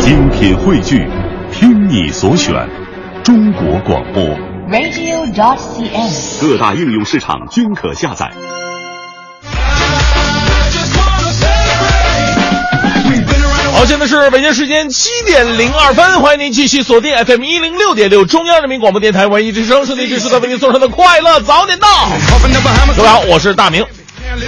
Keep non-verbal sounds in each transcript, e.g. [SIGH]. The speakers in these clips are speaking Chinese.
精品汇聚，听你所选，中国广播。radio.cn。各大应用市场均可下载。好，现在是北京时间七点零二分，欢迎您继续锁定 FM 一零六点六中央人民广播电台文艺之声，收听这是在为您送上的快乐早点到。各位好，我是大明。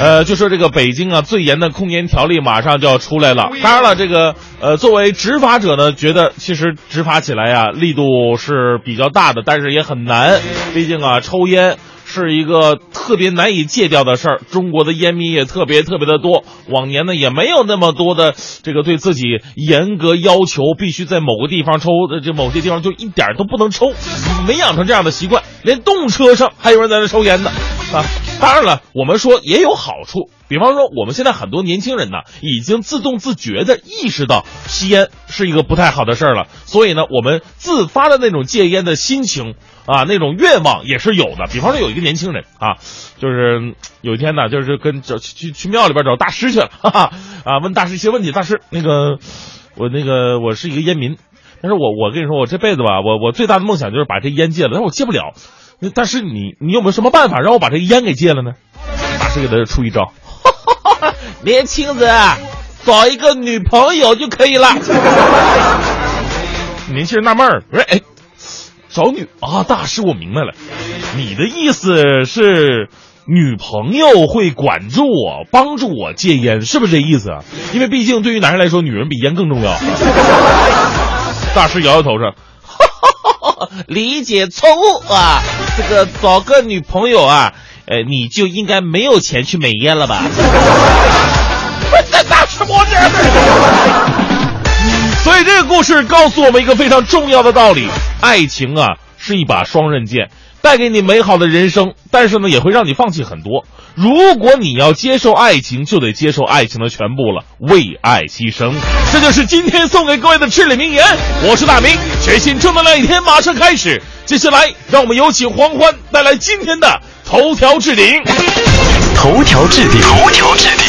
呃，就说这个北京啊，最严的控烟条例马上就要出来了。当然了，这个呃，作为执法者呢，觉得其实执法起来呀、力度是比较大的，但是也很难。毕竟啊，抽烟是一个特别难以戒掉的事儿。中国的烟民也特别特别的多，往年呢也没有那么多的这个对自己严格要求，必须在某个地方抽，这某些地方就一点儿都不能抽，没养成这样的习惯，连动车上还有人在那抽烟呢，啊。当然了，我们说也有好处，比方说我们现在很多年轻人呢，已经自动自觉的意识到吸烟是一个不太好的事儿了，所以呢，我们自发的那种戒烟的心情啊，那种愿望也是有的。比方说有一个年轻人啊，就是有一天呢，就是跟找去去庙里边找大师去了，哈哈啊，问大师一些问题，大师那个我那个我是一个烟民，但是我我跟你说，我这辈子吧，我我最大的梦想就是把这烟戒了，但是我戒不了。那但是你你有没有什么办法让我把这个烟给戒了呢？大师给他出一招，[LAUGHS] 年轻人啊，找一个女朋友就可以了。[LAUGHS] 年轻人纳闷儿，我说哎，找女啊，大师我明白了，你的意思是女朋友会管住我，帮助我戒烟，是不是这意思啊？因为毕竟对于男人来说，女人比烟更重要。[LAUGHS] 大师摇摇头说。理解错误啊！这个找个女朋友啊，呃，你就应该没有钱去美烟了吧？[LAUGHS] 所以这个故事告诉我们一个非常重要的道理：爱情啊是一把双刃剑，带给你美好的人生，但是呢也会让你放弃很多。如果你要接受爱情，就得接受爱情的全部了，为爱牺牲。这就是今天送给各位的至理名言。我是大明，全新正能量一天马上开始。接下来，让我们有请黄欢带来今天的头条置顶。头条置顶，头条置顶。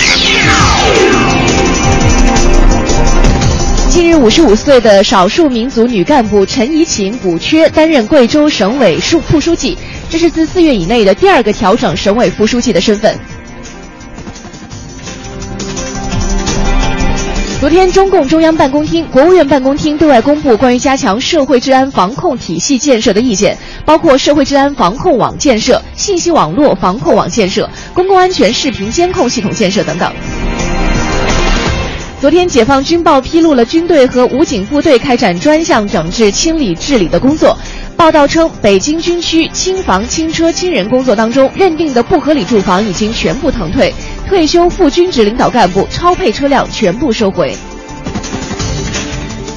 近日，五十五岁的少数民族女干部陈怡琴补缺担任贵州省委书副书记，这是自四月以内的第二个调整省委副书记的身份。昨天，中共中央办公厅、国务院办公厅对外公布关于加强社会治安防控体系建设的意见，包括社会治安防控网建设、信息网络防控网建设、公共安全视频监控系统建设等等。昨天，解放军报披露了军队和武警部队开展专项整治清理治理的工作。报道称，北京军区清房、清车、清人工作当中，认定的不合理住房已经全部腾退，退休副军职领导干部超配车辆全部收回。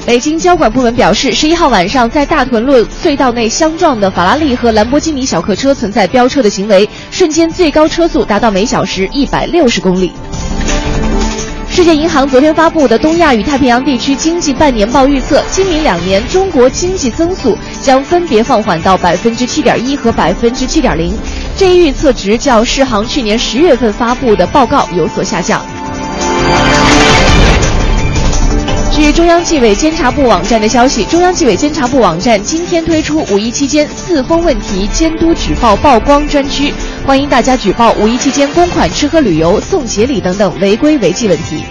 北京交管部门表示，十一号晚上在大屯路隧道内相撞的法拉利和兰博基尼小客车存在飙车的行为，瞬间最高车速达到每小时一百六十公里。世界银行昨天发布的东亚与太平洋地区经济半年报预测，今明两年中国经济增速将分别放缓到百分之七点一和百分之七点零。这一预测值较世行去年十月份发布的报告有所下降。据中央纪委监察部网站的消息，中央纪委监察部网站今天推出五一期间四风问题监督举报曝光专区，欢迎大家举报五一期间公款吃喝旅游、送节礼等等违规违纪问题。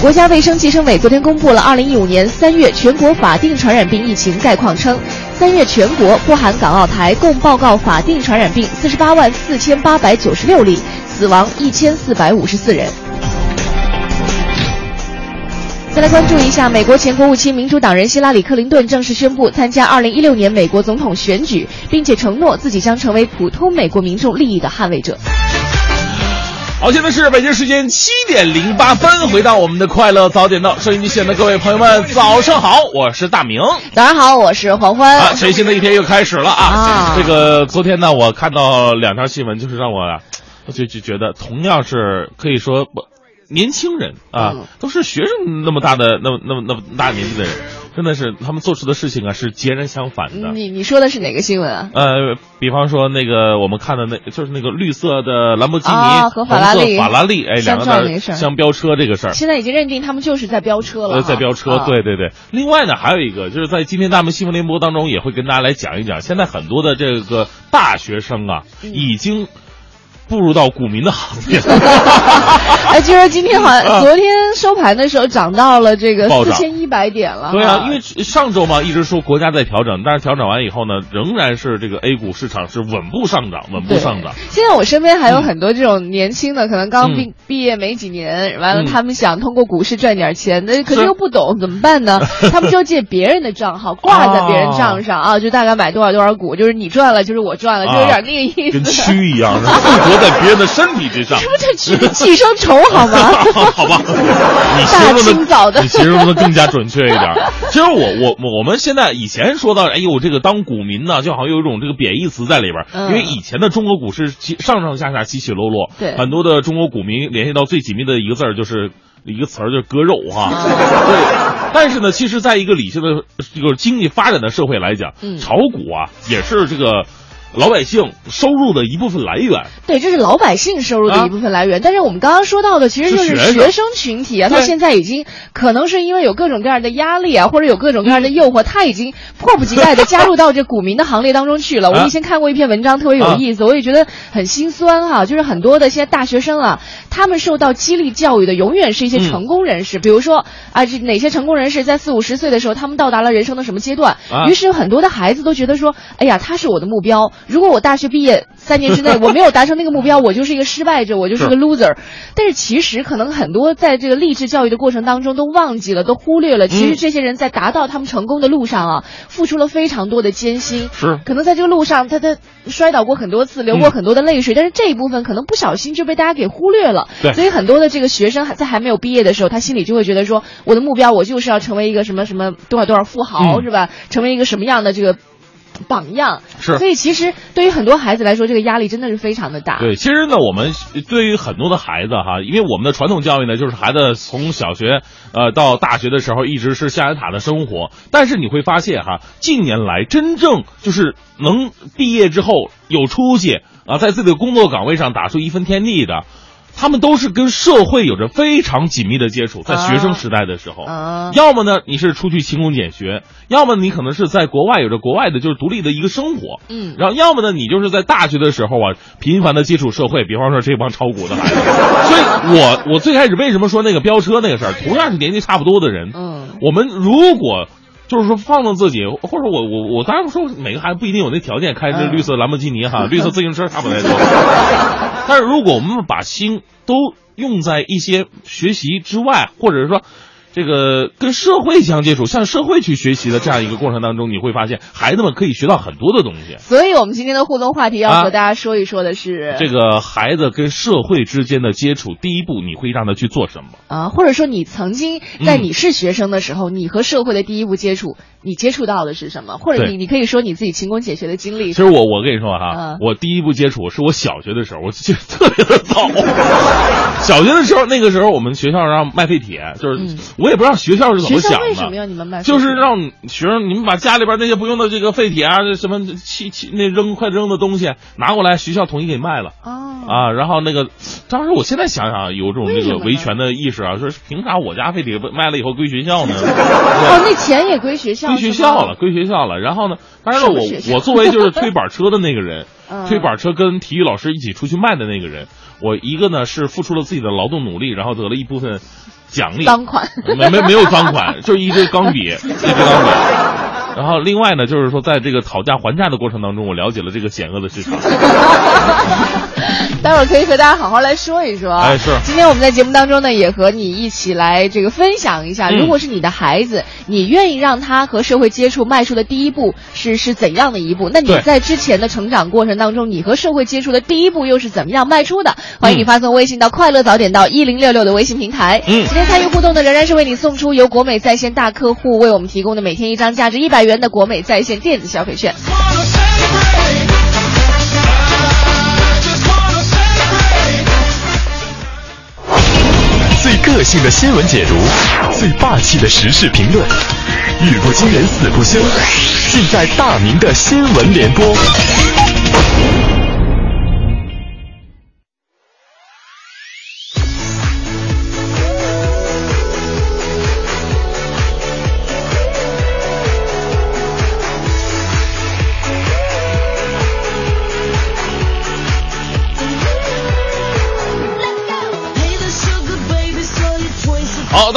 国家卫生计生委昨天公布了2015年3月全国法定传染病疫情概况，称3月全国不含港澳台共报告法定传染病48万4896例，死亡1454人。再来关注一下，美国前国务卿、民主党人希拉里·克林顿正式宣布参加2016年美国总统选举，并且承诺自己将成为普通美国民众利益的捍卫者。好，现在是北京时间七点零八分，回到我们的快乐早点到，收音机前的各位朋友们，早上好，我是大明。早上好，我是黄欢。啊，全新的一天又开始了啊！啊这个昨天呢，我看到两条新闻，就是让我啊就就觉得，同样是可以说不年轻人啊，嗯都是学生那么大的那么那么那么大年纪的人，真的是他们做出的事情啊是截然相反的。你你说的是哪个新闻啊？呃，比方说那个我们看的那，就是那个绿色的兰博基尼和法拉利，法拉利，哎，两个在相飙车这个事儿，现在已经认定他们就是在飙车了，在飙车，对对对。另外呢，还有一个就是在今天大们新闻联播当中也会跟大家来讲一讲，现在很多的这个大学生啊，已经。步入到股民的行列。[LAUGHS] 哎，据说今天好像昨天收盘的时候涨到了这个四千一百点了。对啊，因为上周嘛一直说国家在调整，但是调整完以后呢，仍然是这个 A 股市场是稳步上涨，稳步上涨。现在我身边还有很多这种年轻的，可能刚毕毕业没几年，完了他们想通过股市赚点钱，那可是又不懂怎么办呢？[LAUGHS] 他们就借别人的账号挂在别人账上啊，就大概买多少多少股，就是你赚了就是我赚了，就有点那个意思。跟蛆一样。[LAUGHS] 在别人的身体之上，这不就寄生虫 [LAUGHS] 好吗？[LAUGHS] 好吧，你形容的，你形容的更加准确一点。其实我我我们现在以前说到，哎呦，这个当股民呢，就好像有一种这个贬义词在里边。因为以前的中国股市上上下下起起落落，对很多的中国股民联系到最紧密的一个字儿就是一个词儿，就是割肉哈。对，但是呢，其实在一个理性的这个经济发展的社会来讲，炒股啊也是这个。老百姓收入的一部分来源，对，这是老百姓收入的一部分来源。但是我们刚刚说到的，其实就是学生群体啊，他现在已经可能是因为有各种各样的压力啊，或者有各种各样的诱惑，他已经迫不及待的加入到这股民的行列当中去了。我以前看过一篇文章，特别有意思，我也觉得很心酸哈。就是很多的现在大学生啊，他们受到激励教育的永远是一些成功人士，比如说啊，这哪些成功人士在四五十岁的时候，他们到达了人生的什么阶段？于是有很多的孩子都觉得说，哎呀，他是我的目标。如果我大学毕业三年之内 [LAUGHS] 我没有达成那个目标，我就是一个失败者，我就是个 loser。但是其实可能很多在这个励志教育的过程当中都忘记了，都忽略了，其实这些人在达到他们成功的路上啊，付出了非常多的艰辛。是，可能在这个路上他他摔倒过很多次，流过很多的泪水，但是这一部分可能不小心就被大家给忽略了。对，所以很多的这个学生在还没有毕业的时候，他心里就会觉得说，我的目标我就是要成为一个什么什么多少多少富豪，是吧？成为一个什么样的这个。榜样是，所以其实对于很多孩子来说，这个压力真的是非常的大。对，其实呢，我们对于很多的孩子哈，因为我们的传统教育呢，就是孩子从小学呃到大学的时候，一直是象牙塔的生活。但是你会发现哈，近年来真正就是能毕业之后有出息啊，在自己的工作岗位上打出一份天地的。他们都是跟社会有着非常紧密的接触，在学生时代的时候，要么呢你是出去勤工俭学，要么你可能是在国外有着国外的就是独立的一个生活，嗯，然后要么呢你就是在大学的时候啊频繁的接触社会，比方说这帮炒股的孩子，[LAUGHS] 所以我我最开始为什么说那个飙车那个事儿，同样是年纪差不多的人，嗯，我们如果。就是说，放纵自己，或者我我我当然说，每个孩子不一定有那条件开这绿色兰博基尼哈，绿色自行车差不太多。[LAUGHS] 但是如果我们把心都用在一些学习之外，或者是说。这个跟社会相接触，向社会去学习的这样一个过程当中，你会发现孩子们可以学到很多的东西。所以，我们今天的互动话题要和大家说一说的是，这个孩子跟社会之间的接触，第一步你会让他去做什么啊？或者说，你曾经在你是学生的时候，你和社会的第一步接触，你接触到的是什么？或者你你可以说你自己勤工俭学的经历。其实我我跟你说哈，我第一步接触是我小学的时候，我记得特别的早。[LAUGHS] 小学的时候，那个时候我们学校让卖废铁，就是我也不知道学校是怎么想的。为什么要你们卖？就是让学生你们把家里边那些不用的这个废铁啊，什么气气那扔快扔的东西拿过来，学校统一给卖了。哦。啊，然后那个当时我现在想想有这种这个维权的意识啊，说凭啥我家废铁卖了以后归学校呢？[LAUGHS] 哦，那钱也归学校。归学校了，归学校了。然后呢，当然了，我我作为就是推板车的那个人，[LAUGHS] 推板车跟体育老师一起出去卖的那个人。我一个呢是付出了自己的劳动努力，然后得了一部分奖励，赃款，没没没有赃款，就是一支钢笔，[LAUGHS] 一支钢笔。然后另外呢，就是说在这个讨价还价的过程当中，我了解了这个险恶的市场。待会儿可以和大家好好来说一说。哎，是。今天我们在节目当中呢，也和你一起来这个分享一下，如果是你的孩子，你愿意让他和社会接触迈出的第一步是是怎样的一步？那你在之前的成长过程当中，你和社会接触的第一步又是怎么样迈出的？欢迎你发送微信到“快乐早点到一零六六”的微信平台。嗯。今天参与互动的仍然是为你送出由国美在线大客户为我们提供的每天一张价值一百百元的国美在线电子消费券。最个性的新闻解读，最霸气的时事评论。语不惊人死不休，尽在大明的新闻联播。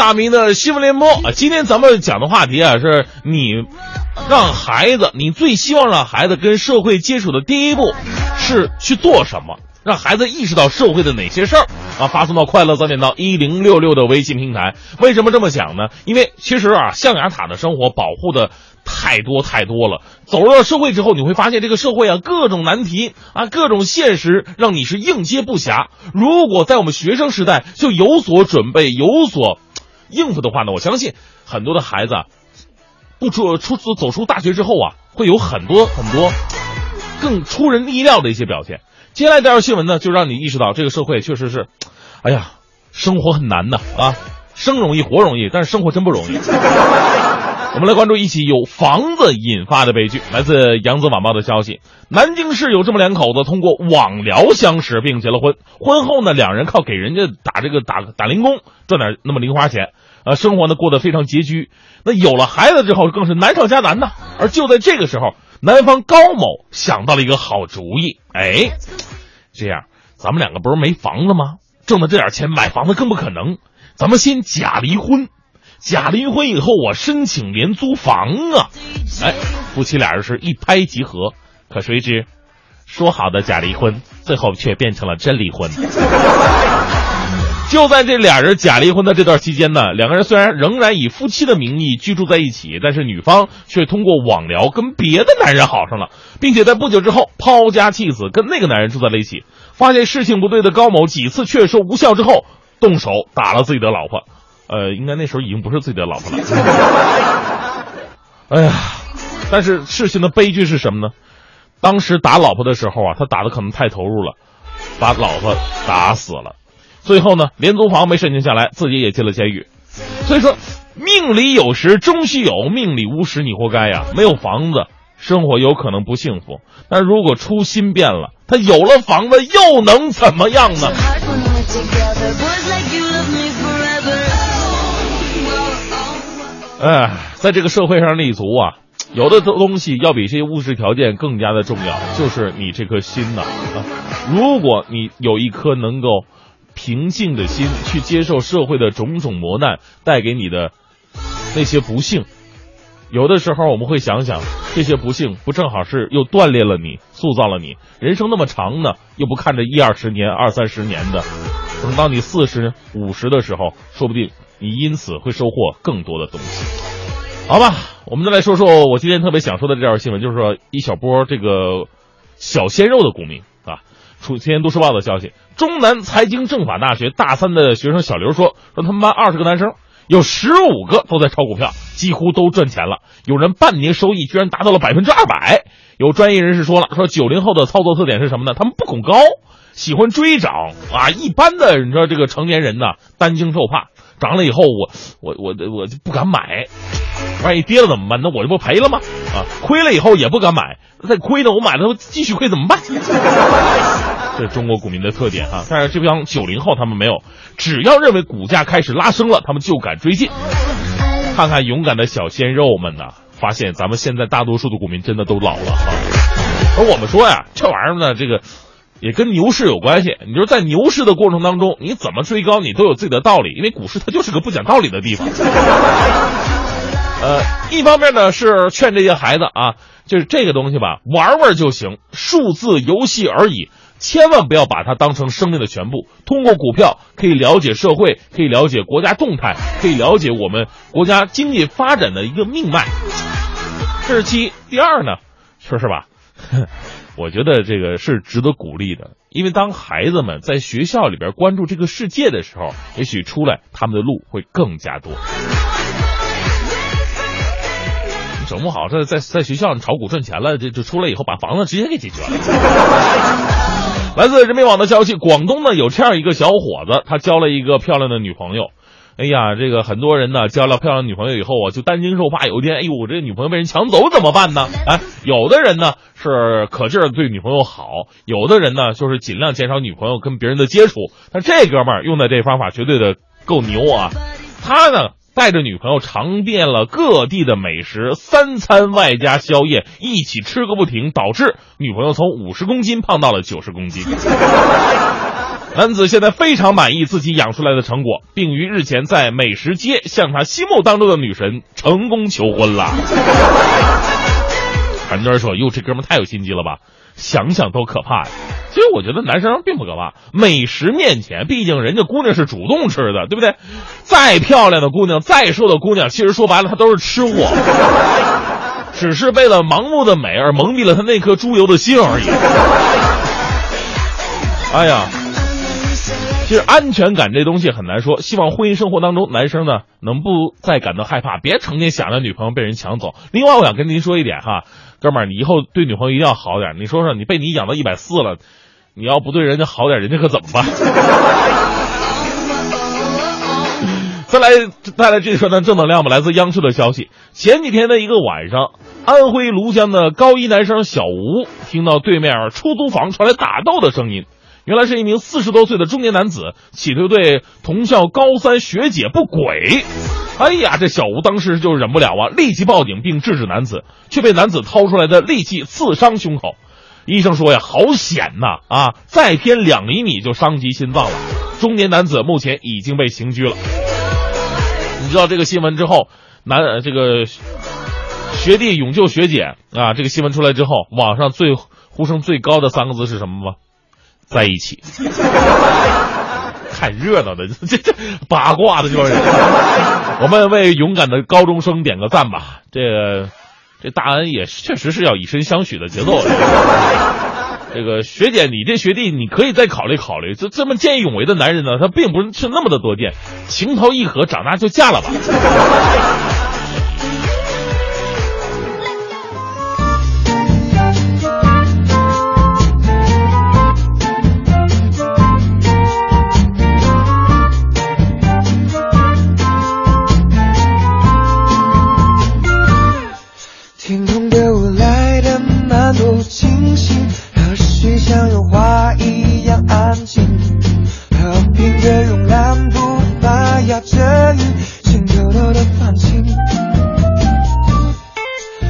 大明的新闻联播啊，今天咱们讲的话题啊，是你让孩子，你最希望让孩子跟社会接触的第一步是去做什么？让孩子意识到社会的哪些事儿啊？发送到快乐早点到一零六六的微信平台。为什么这么讲呢？因为其实啊，象牙塔的生活保护的太多太多了。走入了社会之后，你会发现这个社会啊，各种难题啊，各种现实，让你是应接不暇。如果在我们学生时代就有所准备，有所应付的话呢，我相信很多的孩子不出出走出大学之后啊，会有很多很多更出人意料的一些表现。接下来这条新闻呢，就让你意识到这个社会确实是，哎呀，生活很难的啊，生容易活容易，但是生活真不容易。我们来关注一起由房子引发的悲剧。来自扬子晚报的消息，南京市有这么两口子通过网聊相识并结了婚。婚后呢，两人靠给人家打这个打打零工赚点那么零花钱，呃，生活呢过得非常拮据。那有了孩子之后，更是难上加难呐。而就在这个时候，男方高某想到了一个好主意，哎，这样咱们两个不是没房子吗？挣的这点钱买房子更不可能，咱们先假离婚。假离婚以后，我申请廉租房啊！哎，夫妻俩人是一拍即合，可谁知，说好的假离婚，最后却变成了真离婚。[LAUGHS] 就在这俩人假离婚的这段期间呢，两个人虽然仍然以夫妻的名义居住在一起，但是女方却通过网聊跟别的男人好上了，并且在不久之后抛家弃子，跟那个男人住在了一起。发现事情不对的高某几次劝说无效之后，动手打了自己的老婆。呃，应该那时候已经不是自己的老婆了。[LAUGHS] 哎呀，但是事情的悲剧是什么呢？当时打老婆的时候啊，他打的可能太投入了，把老婆打死了。最后呢，廉租房没申请下来，自己也进了监狱。所以说，命里有时终须有，命里无时你活该呀。没有房子，生活有可能不幸福；但如果初心变了，他有了房子又能怎么样呢？[LAUGHS] 哎，在这个社会上立足啊，[LAUGHS] 有的东西要比这些物质条件更加的重要，就是你这颗心呐啊！如果你有一颗能够。平静的心去接受社会的种种磨难带给你的那些不幸，有的时候我们会想想，这些不幸不正好是又锻炼了你，塑造了你？人生那么长呢，又不看着一二十年、二三十年的，等到你四十五十的时候，说不定你因此会收获更多的东西。好吧，我们再来说说我今天特别想说的这条新闻，就是说一小波这个小鲜肉的股民啊。楚《天都市报》的消息，中南财经政法大学大三的学生小刘说：“说他们班二十个男生，有十五个都在炒股票，几乎都赚钱了。有人半年收益居然达到了百分之二百。有专业人士说了，说九零后的操作特点是什么呢？他们不恐高，喜欢追涨啊。一般的你知道这个成年人呢，担惊受怕，涨了以后我我我我就不敢买，万一跌了怎么办？那我这不赔了吗？啊，亏了以后也不敢买，再亏呢，我买了继续亏怎么办？” [LAUGHS] 这是中国股民的特点哈，但是这帮九零后他们没有，只要认为股价开始拉升了，他们就敢追进。看看勇敢的小鲜肉们呐，发现咱们现在大多数的股民真的都老了哈。而我们说呀，这玩意儿呢，这个也跟牛市有关系。你说在牛市的过程当中，你怎么追高，你都有自己的道理，因为股市它就是个不讲道理的地方。呃，一方面呢是劝这些孩子啊，就是这个东西吧，玩玩就行，数字游戏而已。千万不要把它当成生命的全部。通过股票可以了解社会，可以了解国家动态，可以了解我们国家经济发展的一个命脉。这是其一。第二呢，说是吧？我觉得这个是值得鼓励的，因为当孩子们在学校里边关注这个世界的时候，也许出来他们的路会更加多。整不好，这在在学校炒股赚钱了，这就出来以后把房子直接给解决了。[LAUGHS] 来自人民网的消息，广东呢有这样一个小伙子，他交了一个漂亮的女朋友，哎呀，这个很多人呢交了漂亮女朋友以后啊，就担惊受怕，有一天，哎呦，我这女朋友被人抢走怎么办呢？哎，有的人呢是可劲儿对女朋友好，有的人呢就是尽量减少女朋友跟别人的接触。但这哥们儿用的这方法绝对的够牛啊！他呢带着女朋友尝遍了各地的美食，三餐外加宵夜一起吃个不停，导致女朋友从五十公斤胖到了九十公斤。[LAUGHS] 男子现在非常满意自己养出来的成果，并于日前在美食街向他心目当中的女神成功求婚了。很多人说：“哟，这哥们太有心机了吧？”想想都可怕呀。其实我觉得男生并不可怕，美食面前，毕竟人家姑娘是主动吃的，对不对？再漂亮的姑娘，再瘦的姑娘，其实说白了，她都是吃货，只是为了盲目的美而蒙蔽了她那颗猪油的心而已。哎呀。其实安全感这东西很难说，希望婚姻生活当中男生呢能不再感到害怕，别成天想着女朋友被人抢走。另外，我想跟您说一点哈，哥们儿，你以后对女朋友一定要好点。你说说，你被你养到一百四了，你要不对人家好点，人家可怎么办？[LAUGHS] 再来，再来这一段正能量吧。来自央视的消息，前几天的一个晚上，安徽庐江的高一男生小吴听到对面出租房传来打斗的声音。原来是一名四十多岁的中年男子，企图对同校高三学姐不轨。哎呀，这小吴当时就忍不了啊，立即报警并制止男子，却被男子掏出来的利器刺伤胸口。医生说呀，好险呐！啊，再偏两厘米就伤及心脏了。中年男子目前已经被刑拘了。你知道这个新闻之后，男这个学弟勇救学姐啊，这个新闻出来之后，网上最呼声最高的三个字是什么吗？在一起，看热闹的，[LAUGHS] 这这八卦的这帮人，我们为勇敢的高中生点个赞吧。这这大恩也确实是要以身相许的节奏。[LAUGHS] 这个学姐，你这学弟，你可以再考虑考虑。这这么见义勇为的男人呢，他并不是那么的多见，情投意合，长大就嫁了吧。和平鸽慵懒步伐押着韵心偷偷的放晴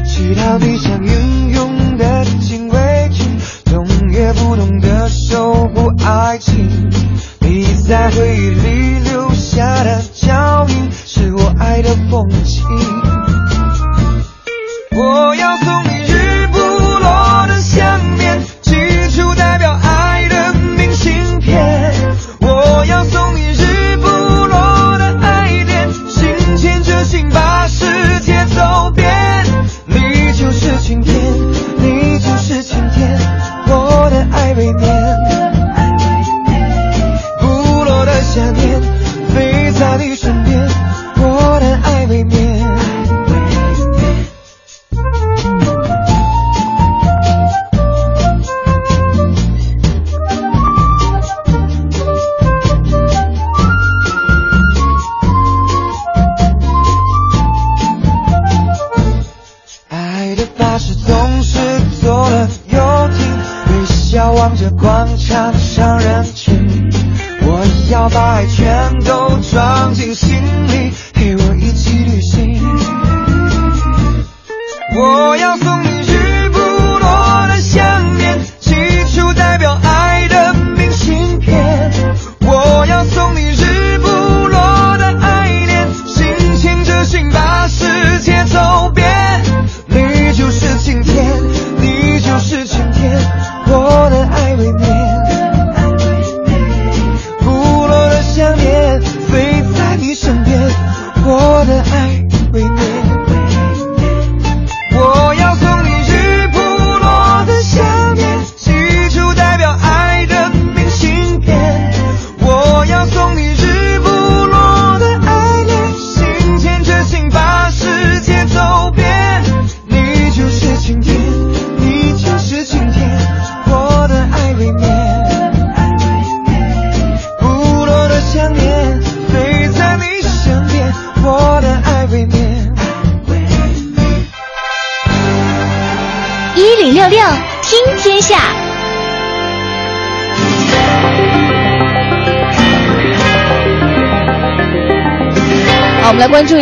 祈祷你像英勇的禁卫军动也不动的守护爱情你在回忆里留下的脚印是我爱的风景我要送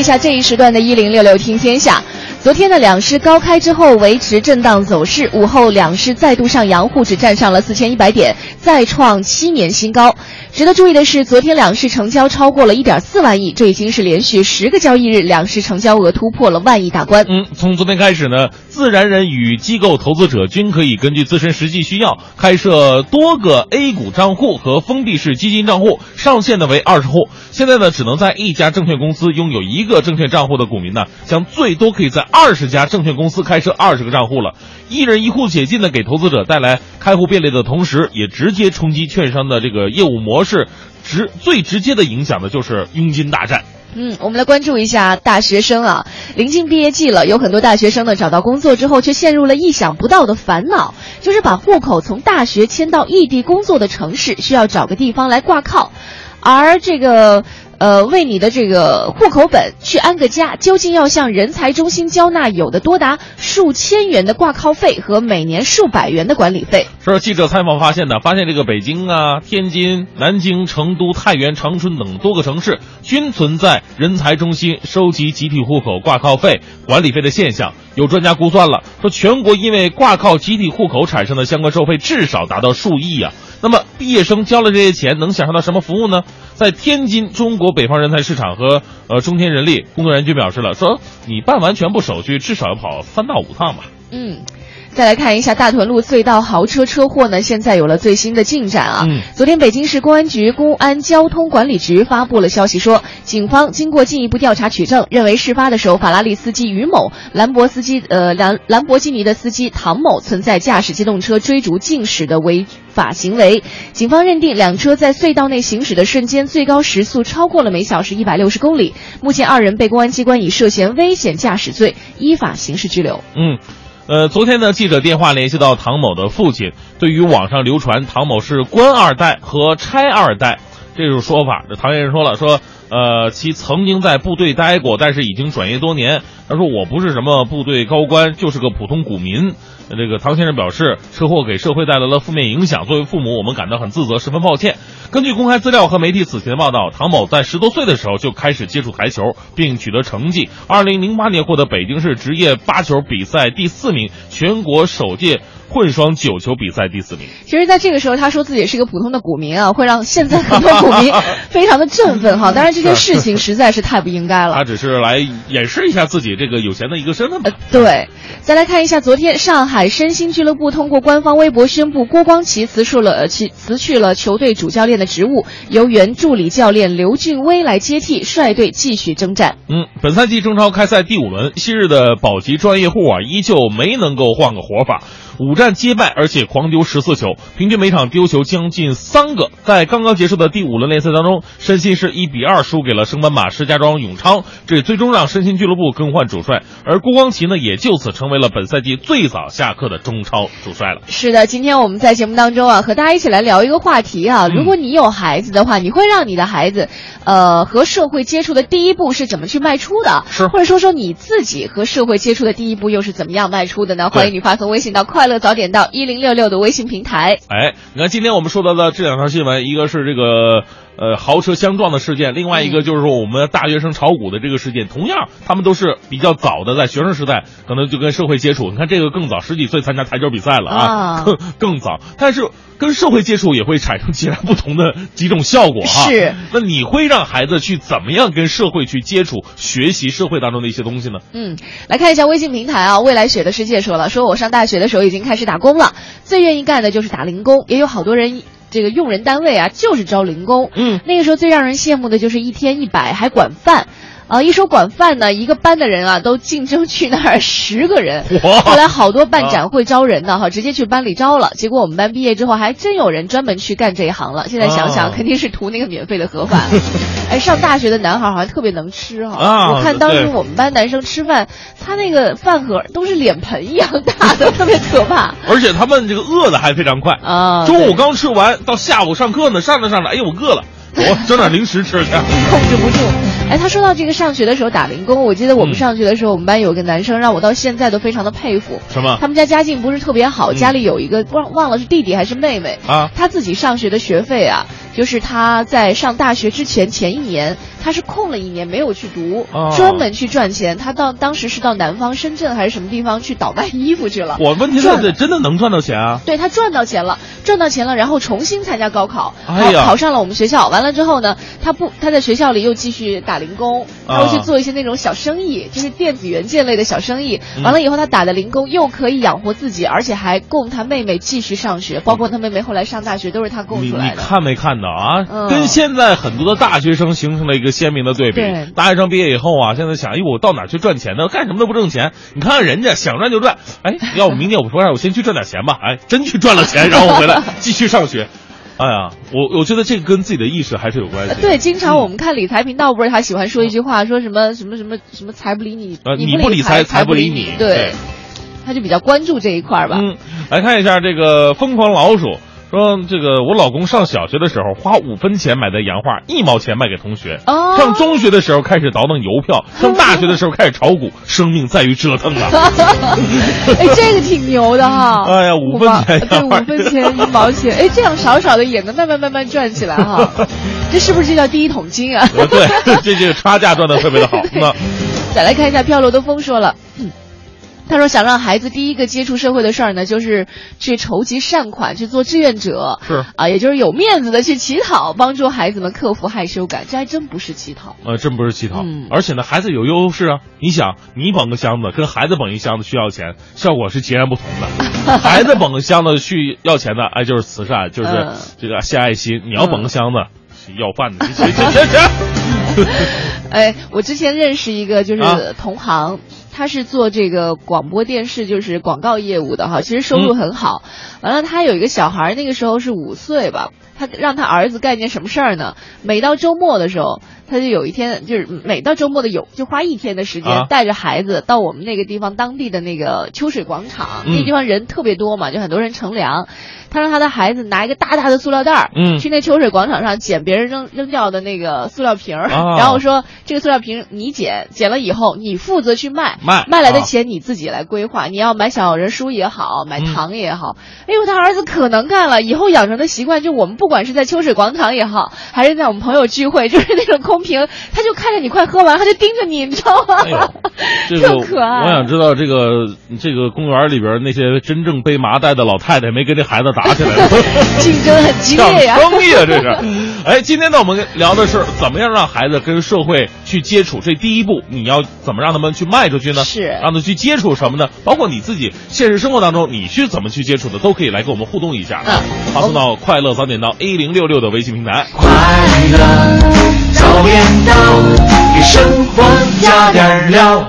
下这一时段的“一零六六听天下”。昨天的两市高开之后维持震荡走势，午后两市再度上扬，沪指站上了四千一百点，再创七年新高。值得注意的是，昨天两市成交超过了一点四万亿，这已经是连续十个交易日两市成交额突破了万亿大关。嗯，从昨天开始呢，自然人与机构投资者均可以根据自身实际需要开设多个 A 股账户和封闭式基金账户，上限呢为二十户。现在呢，只能在一家证券公司拥有一个证券账户的股民呢，将最多可以在二十家证券公司开设二十个账户了。一人一户解禁呢，给投资者带来开户便利的同时，也直接冲击券商的这个业务模式。是直最直接的影响的就是佣金大战。嗯，我们来关注一下大学生啊，临近毕业季了，有很多大学生呢找到工作之后，却陷入了意想不到的烦恼，就是把户口从大学迁到异地工作的城市，需要找个地方来挂靠，而这个。呃，为你的这个户口本去安个家，究竟要向人才中心交纳有的多达数千元的挂靠费和每年数百元的管理费？是记者采访发现的，发现这个北京啊、天津、南京、成都、太原、长春等多个城市均存在人才中心收集集体户口挂靠费、管理费的现象。有专家估算了，说全国因为挂靠集体户口产生的相关收费至少达到数亿啊。那么毕业生交了这些钱，能享受到什么服务呢？在天津中国北方人才市场和呃中天人力工作人员就表示了，说你办完全部手续，至少要跑三到五趟吧。嗯。再来看一下大屯路隧道豪车车祸呢，现在有了最新的进展啊。嗯，昨天北京市公安局公安交通管理局发布了消息说，警方经过进一步调查取证，认为事发的时候法拉利司机于某、兰博司机呃兰兰博基尼的司机唐某存在驾驶机动车追逐竞驶的违法行为。警方认定两车在隧道内行驶的瞬间最高时速超过了每小时一百六十公里。目前二人被公安机关以涉嫌危险驾驶罪依法刑事拘留。嗯。呃，昨天呢，记者电话联系到唐某的父亲，对于网上流传唐某是官二代和拆二代这种说法，这唐先生说了，说呃，其曾经在部队待过，但是已经转业多年。他说我不是什么部队高官，就是个普通股民。这个唐先生表示，车祸给社会带来了负面影响，作为父母，我们感到很自责，十分抱歉。根据公开资料和媒体此前的报道，唐某在十多岁的时候就开始接触台球，并取得成绩。二零零八年获得北京市职业八球比赛第四名，全国首届。混双九球比赛第四名。其实，在这个时候，他说自己是一个普通的股民啊，[LAUGHS] 会让现在很多股民 [LAUGHS] 非常的振奋哈。当然，这件事情实在是太不应该了。他只是来掩饰一下自己这个有钱的一个身份吧。对，再来看一下，昨天上海申鑫俱乐部通过官方微博宣布，郭光奇辞去了其辞去了球队主教练的职务，由原助理教练刘俊威来接替，率队继续征战。嗯，本赛季中超开赛第五轮，昔日的保级专业户啊，依旧没能够换个活法。五战皆败，而且狂丢十四球，平均每场丢球将近三个。在刚刚结束的第五轮联赛当中，申鑫是一比二输给了升班马石家庄永昌，这最终让申鑫俱乐部更换主帅，而郭光奇呢，也就此成为了本赛季最早下课的中超主帅了。是的，今天我们在节目当中啊，和大家一起来聊一个话题啊，如果你有孩子的话，你会让你的孩子，呃，和社会接触的第一步是怎么去迈出的？是，或者说说你自己和社会接触的第一步又是怎么样迈出的呢？欢迎你发送微信到快。乐早点到一零六六的微信平台。哎，你看，今天我们说到的这两条新闻，一个是这个呃豪车相撞的事件，另外一个就是说我们大学生炒股的这个事件。同样，他们都是比较早的，在学生时代可能就跟社会接触。你看这个更早，十几岁参加台球比赛了啊，更更早。但是跟社会接触也会产生截然不同的几种效果啊。是。那你会让孩子去怎么样跟社会去接触，学习社会当中的一些东西呢？嗯，来看一下微信平台啊，未来雪的世界说了，说我上大学的时候已经。开始打工了，最愿意干的就是打零工，也有好多人，这个用人单位啊就是招零工。嗯，那个时候最让人羡慕的就是一天一百还管饭。啊，一说管饭呢，一个班的人啊都竞争去那儿十个人。[LAUGHS] 后来好多办展会招人的哈，直接去班里招了。结果我们班毕业之后，还真有人专门去干这一行了。现在想想，肯定是图那个免费的盒饭。[LAUGHS] 哎，上大学的男孩好像特别能吃哈。我看当时我们班男生吃饭，他那个饭盒都是脸盆一样大的，特别可怕。[LAUGHS] 而且他们这个饿的还非常快啊！中午刚吃完，到下午上课呢，上着上着，哎呦我饿了，[LAUGHS] 我整点零食吃去，控制不住。哎，他说到这个上学的时候打零工，我记得我们上学的时候，我们班有个男生让我到现在都非常的佩服。什么？他们家家境不是特别好，家里有一个忘忘了是弟弟还是妹妹啊？他自己上学的学费啊，就是他在上大学之前前一年，他是空了一年没有去读，专门去赚钱。他到当时是到南方深圳还是什么地方去倒卖衣服去了。我问题是，真的能赚到钱啊？对他赚到钱了，赚到钱了，然后重新参加高考，考上了我们学校。完了之后呢，他不他在学校里又继续打零工，他会去做一些那种小生意，就是电子元件类的小生意。完了以后，他打的零工又可以养活自己，而且还供他妹妹继续上学，包括他妹妹后来上大学都是他供出来的。你看没看到啊？跟现在很多的大学生形成了一个鲜明的对比。大学生毕业以后啊，现在想，哎，我到哪去赚钱呢？干什么都不挣钱。你看看人家想赚就赚，哎，要不明年我说让我先去赚点钱吧，哎，真去赚了钱，[LAUGHS] 然后回来继续上学。哎呀，我我觉得这个跟自己的意识还是有关系。对，经常我们看理财频道，不是他喜欢说一句话，说什么什么什么什么财不理你，你不理财财不理你。对，他就比较关注这一块吧。嗯，来看一下这个疯狂老鼠。说这个，我老公上小学的时候花五分钱买的洋画，一毛钱卖给同学。哦。上中学的时候开始倒腾邮票，上大学的时候开始炒股。生命在于折腾啊！[LAUGHS] 哎，这个挺牛的哈。哎呀，五分钱对，五分钱一毛钱，[LAUGHS] 哎，这样少少的也能慢慢慢慢赚起来哈。[LAUGHS] 这是不是就叫第一桶金啊？对，这这个差价赚的特别的好。那再来看一下飘落的风说了。他说：“想让孩子第一个接触社会的事儿呢，就是去筹集善款，去做志愿者，是啊，也就是有面子的去乞讨，帮助孩子们克服害羞感。这还真不是乞讨，呃，真不是乞讨。嗯，而且呢，孩子有优势啊。你想，你捧个箱子，跟孩子捧一箱子去要钱，效果是截然不同的。[LAUGHS] 孩子捧个箱子去要钱的，哎，就是慈善，就是这个献爱心。你要捧个箱子要饭的，行行行行。[LAUGHS] 哎，我之前认识一个就是同行。”他是做这个广播电视，就是广告业务的哈，其实收入很好。完了，他有一个小孩，那个时候是五岁吧，他让他儿子干件什么事儿呢？每到周末的时候，他就有一天，就是每到周末的有，就花一天的时间，带着孩子到我们那个地方当地的那个秋水广场，那地方人特别多嘛，就很多人乘凉。他让他的孩子拿一个大大的塑料袋儿，嗯，去那秋水广场上捡别人扔扔掉的那个塑料瓶儿，然后说这个塑料瓶你捡，捡了以后你负责去卖，卖卖来的钱你自己来规划，你要买小人书也好，买糖也好。哎呦，他儿子可能干了，以后养成的习惯就我们不管是在秋水广场也好，还是在我们朋友聚会，就是那种空瓶，他就看着你快喝完，他就盯着你，你知道吗？特 [LAUGHS] 可爱。我想知道这个这个公园里边那些真正背麻袋的老太太没跟这孩子打。起来了，[LAUGHS] 竞争很激烈呀！[LAUGHS] 生意啊，这是。哎，今天呢，我们聊的是怎么样让孩子跟社会去接触。这第一步，你要怎么让他们去迈出去呢？是让他去接触什么呢？包括你自己现实生活当中，你去怎么去接触的，都可以来跟我们互动一下。嗯，发送到快乐早点到 A 零六六的微信平台。快乐早点到，给生活加点料。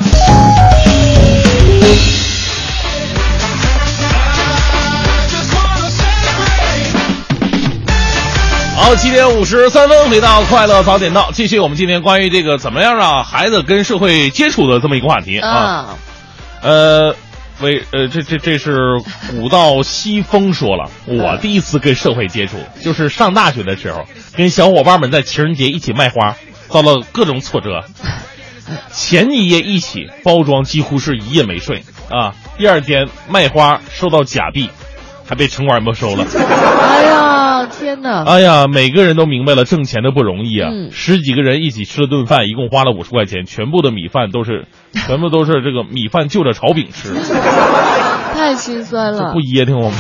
好，七点五十三分，回到快乐早点到，继续我们今天关于这个怎么样让孩子跟社会接触的这么一个话题啊。呃，为呃，这这这是古道西风说了，我第一次跟社会接触就是上大学的时候，跟小伙伴们在情人节一起卖花，遭了各种挫折。[LAUGHS] 前一夜一起包装，几乎是一夜没睡啊。第二天卖花收到假币。还被城管没收了，哎呀，天哪！哎呀，每个人都明白了挣钱的不容易啊！十几个人一起吃了顿饭，一共花了五十块钱，全部的米饭都是，全部都是这个米饭就着炒饼吃。太心酸了，不噎挺我们。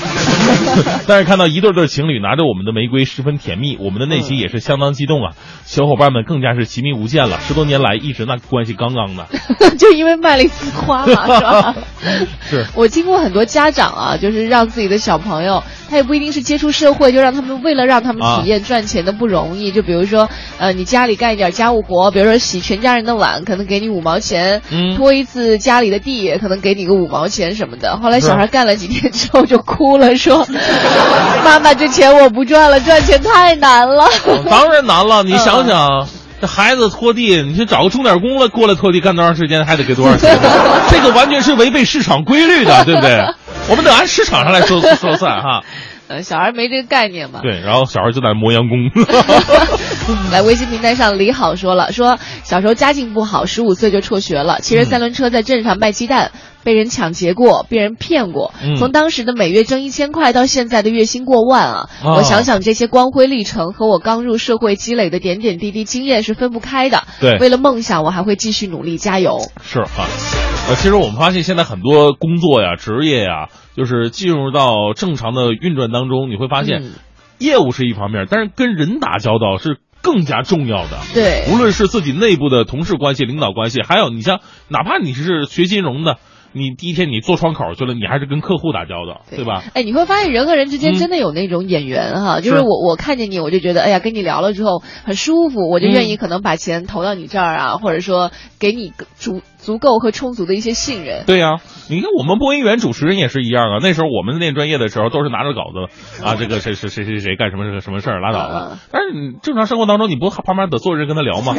[LAUGHS] 但是看到一对对情侣拿着我们的玫瑰，十分甜蜜，我们的内心也是相当激动啊！小伙伴们更加是亲密无间了。十多年来一直那关系杠杠的，[LAUGHS] 就因为卖了一次花嘛，[LAUGHS] 是吧？是我听过很多家长啊，就是让自己的小朋友，他也不一定是接触社会，就让他们为了让他们体验赚钱的不容易。就比如说，呃，你家里干一点家务活，比如说洗全家人的碗，可能给你五毛钱；拖一次家里的地，可能给你个五毛钱什么的。后来小孩干了几天之后就哭了，说：“ [LAUGHS] 妈妈，这钱我不赚了，赚钱太难了。”当然难了，你想想，这孩子拖地，你去找个钟点工了过来拖地，干多长时间还得给多少钱？[LAUGHS] 这个完全是违背市场规律的，对不对？我们得按市场上来说说算哈。呃，小孩没这个概念嘛。对，然后小孩就在磨洋工。[LAUGHS] 来，微信平台上李好说了，说小时候家境不好，十五岁就辍学了，骑着三轮车在镇上卖鸡蛋。被人抢劫过，被人骗过，从当时的每月挣一千块到现在的月薪过万啊！我想想这些光辉历程和我刚入社会积累的点点滴滴经验是分不开的。对，为了梦想，我还会继续努力加油。是啊，呃，其实我们发现现在很多工作呀、职业呀，就是进入到正常的运转当中，你会发现，业务是一方面，但是跟人打交道是更加重要的。对，无论是自己内部的同事关系、领导关系，还有你像哪怕你是学金融的。你第一天你坐窗口去了，你还是跟客户打交道，对吧？哎，你会发现人和人之间真的有那种眼缘哈，就是我我看见你，我就觉得哎呀，跟你聊了之后很舒服，我就愿意可能把钱投到你这儿啊，或者说给你足足够和充足的一些信任。对呀，你看我们播音员主持人也是一样啊，那时候我们练专业的时候都是拿着稿子啊，这个谁谁谁谁谁干什么什么事儿拉倒了。但是你正常生活当中，你不旁边得坐人跟他聊吗？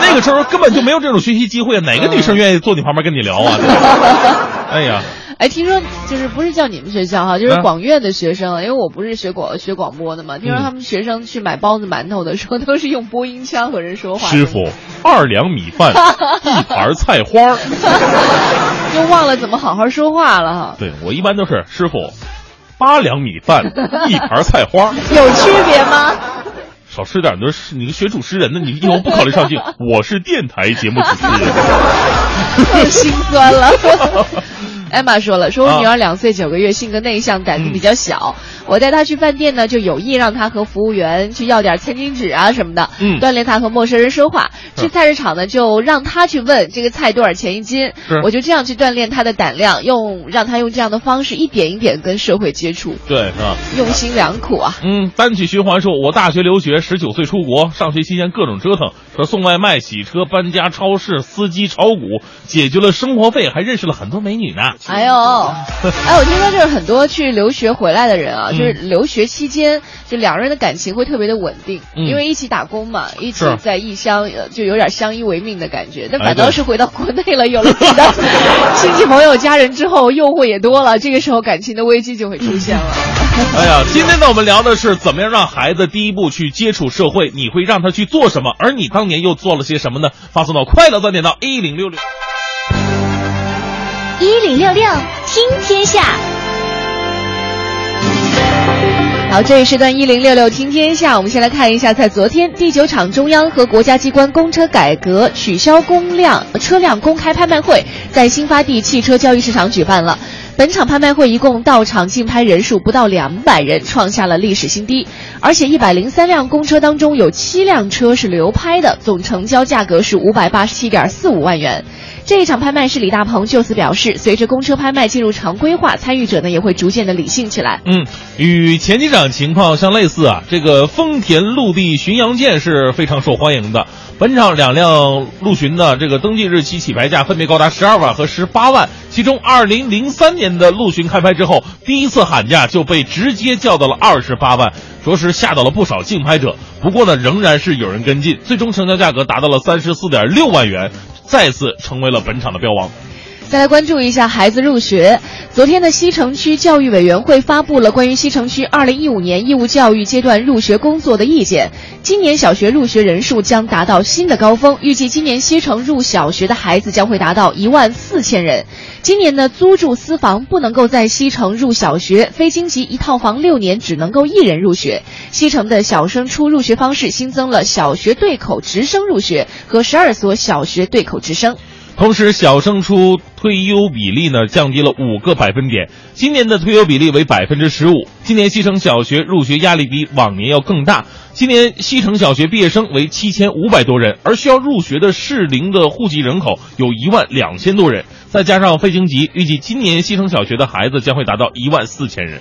那个时候根本就没有这种学习机会，哪个女生愿意坐你旁边跟你聊啊？[LAUGHS] 哎呀，哎，听说就是不是叫你们学校哈，就是广院的学生，因为我不是学广学广播的嘛。听说他们学生去买包子馒头的时候，都是用播音腔和人说话。师傅，二两米饭，[LAUGHS] 一盘菜花又 [LAUGHS] 忘了怎么好好说话了哈。对我一般都是师傅，八两米饭，一盘菜花有区别吗？少吃点，都是你学主持人的，你以后不考虑上镜。[LAUGHS] 我是电台节目主持人，[LAUGHS] 太心酸了。艾玛说了，说我女儿两岁九个月，性格内向，胆子比较小。我带她去饭店呢，就有意让她和服务员去要点餐巾纸啊什么的，嗯，锻炼她和陌生人说话。去菜市场呢，就让她去问这个菜多少钱一斤。我就这样去锻炼她的胆量，用让她用这样的方式一点一点跟社会接触。对，是吧？用心良苦啊。嗯，单曲循环说，我大学留学，十九岁出国，上学期间各种折腾，说送外卖、洗车、搬家、超市、司机、炒股，解决了生活费，还认识了很多美女呢。哎呦，[LAUGHS] 哎，我听说就是很多去留学回来的人啊，就是留学期间，就两个人的感情会特别的稳定，因为一起打工嘛，一起在异乡，就有点相依为命的感觉。但反倒是回到国内了，有了自己的亲戚朋友、家人之后，诱惑也多了，这个时候感情的危机就会出现了。[LAUGHS] 哎呀，今天呢，我们聊的是怎么样让孩子第一步去接触社会，你会让他去做什么？而你当年又做了些什么呢？发送到快乐早点到一零六六。一零六六听天下，好，这一时段一零六六听天下，我们先来看一下，在昨天第九场中央和国家机关公车改革取消公辆车辆公开拍卖会，在新发地汽车交易市场举办了。本场拍卖会一共到场竞拍人数不到两百人，创下了历史新低。而且一百零三辆公车当中有七辆车是流拍的，总成交价格是五百八十七点四五万元。这一场拍卖是李大鹏就此表示，随着公车拍卖进入常规化，参与者呢也会逐渐的理性起来。嗯，与前几场情况相类似啊，这个丰田陆地巡洋舰是非常受欢迎的。本场两辆陆巡的这个登记日期起拍价分别高达十二万和十八万，其中二零零三年的陆巡开拍之后，第一次喊价就被直接叫到了二十八万，着实吓到了不少竞拍者。不过呢，仍然是有人跟进，最终成交价格达到了三十四点六万元。再次成为了本场的标王。再来关注一下孩子入学。昨天的西城区教育委员会发布了关于西城区二零一五年义务教育阶段入学工作的意见。今年小学入学人数将达到新的高峰，预计今年西城入小学的孩子将会达到一万四千人。今年呢，租住私房不能够在西城入小学，非京籍一套房六年只能够一人入学。西城的小升初入学方式新增了小学对口直升入学和十二所小学对口直升。同时，小升初退优比例呢降低了五个百分点，今年的退优比例为百分之十五。今年西城小学入学压力比往年要更大，今年西城小学毕业生为七千五百多人，而需要入学的适龄的户籍人口有一万两千多人，再加上非京籍，预计今年西城小学的孩子将会达到一万四千人。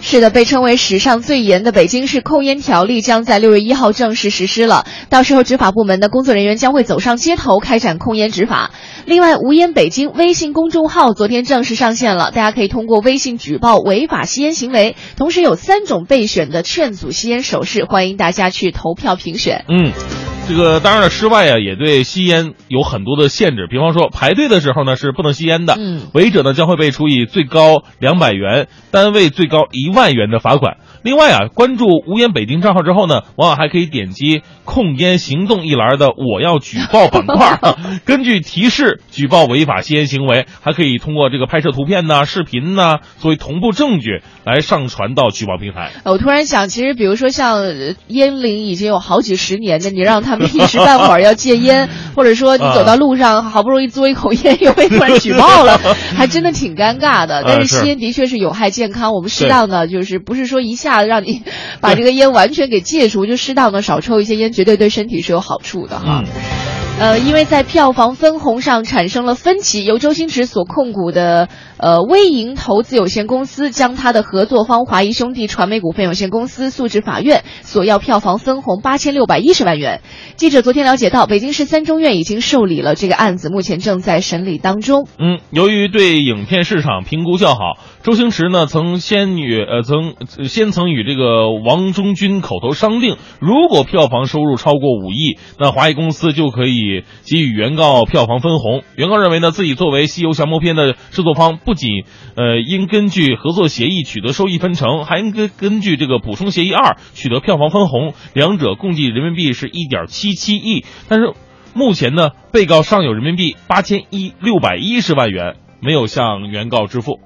是的，被称为史上最严的北京市控烟条例将在六月一号正式实施了。到时候，执法部门的工作人员将会走上街头开展控烟执法。另外，无烟北京微信公众号昨天正式上线了，大家可以通过微信举报违法吸烟行为，同时有三种备选的劝阻吸烟手势，欢迎大家去投票评选。嗯。这个当然了，室外啊也对吸烟有很多的限制，比方说排队的时候呢是不能吸烟的，嗯违者呢将会被处以最高两百元、单位最高一万元的罚款。另外啊，关注无烟北京账号之后呢，往往还可以点击控烟行动一栏的“我要举报”板块，[LAUGHS] 根据提示举报违法吸烟行为，还可以通过这个拍摄图片呐、视频呐作为同步证据来上传到举报平台。呃我突然想，其实比如说像呃烟龄已经有好几十年的，你让他们一时半会儿要戒烟，[LAUGHS] 或者说你走到路上好不容易嘬一口烟，又被突然举报了，[LAUGHS] 还真的挺尴尬的。但是是吸烟的确是有害健康，我们适当的就是不是说一下子让你 [LAUGHS] 把这个烟完全给戒除，就适当的少抽一些烟，绝对对身体是有好处的哈。嗯呃，因为在票房分红上产生了分歧，由周星驰所控股的呃微盈投资有限公司将他的合作方华谊兄弟传媒股份有限公司诉至法院，索要票房分红八千六百一十万元。记者昨天了解到，北京市三中院已经受理了这个案子，目前正在审理当中。嗯，由于对影片市场评估较好，周星驰呢曾先与呃曾先曾与这个王中军口头商定，如果票房收入超过五亿，那华谊公司就可以给予原告票房分红。原告认为呢，自己作为《西游降魔篇》的制作方，不仅呃应根据合作协议取得收益分成，还应该根据这个补充协议二取得票房分红，两者共计人民币是一点七七亿。但是目前呢，被告尚有人民币八千一六百一十万元没有向原告支付。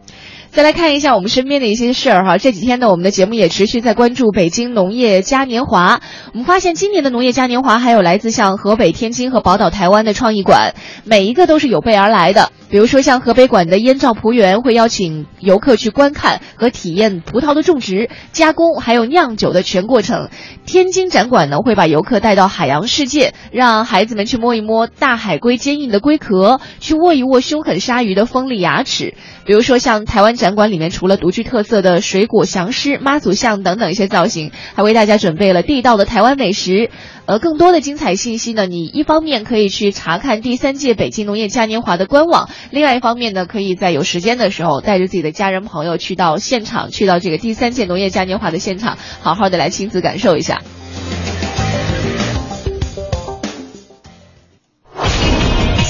再来看一下我们身边的一些事儿哈，这几天呢，我们的节目也持续在关注北京农业嘉年华。我们发现今年的农业嘉年华还有来自像河北、天津和宝岛台湾的创意馆，每一个都是有备而来的。比如说像河北馆的燕赵葡园会邀请游客去观看和体验葡萄的种植、加工还有酿酒的全过程。天津展馆呢会把游客带到海洋世界，让孩子们去摸一摸大海龟坚硬的龟壳，去握一握凶狠鲨鱼的锋利牙齿。比如说像台湾展馆里面，除了独具特色的水果祥狮、妈祖像等等一些造型，还为大家准备了地道的台湾美食。呃，更多的精彩信息呢，你一方面可以去查看第三届北京农业嘉年华的官网，另外一方面呢，可以在有时间的时候带着自己的家人朋友去到现场，去到这个第三届农业嘉年华的现场，好好的来亲自感受一下。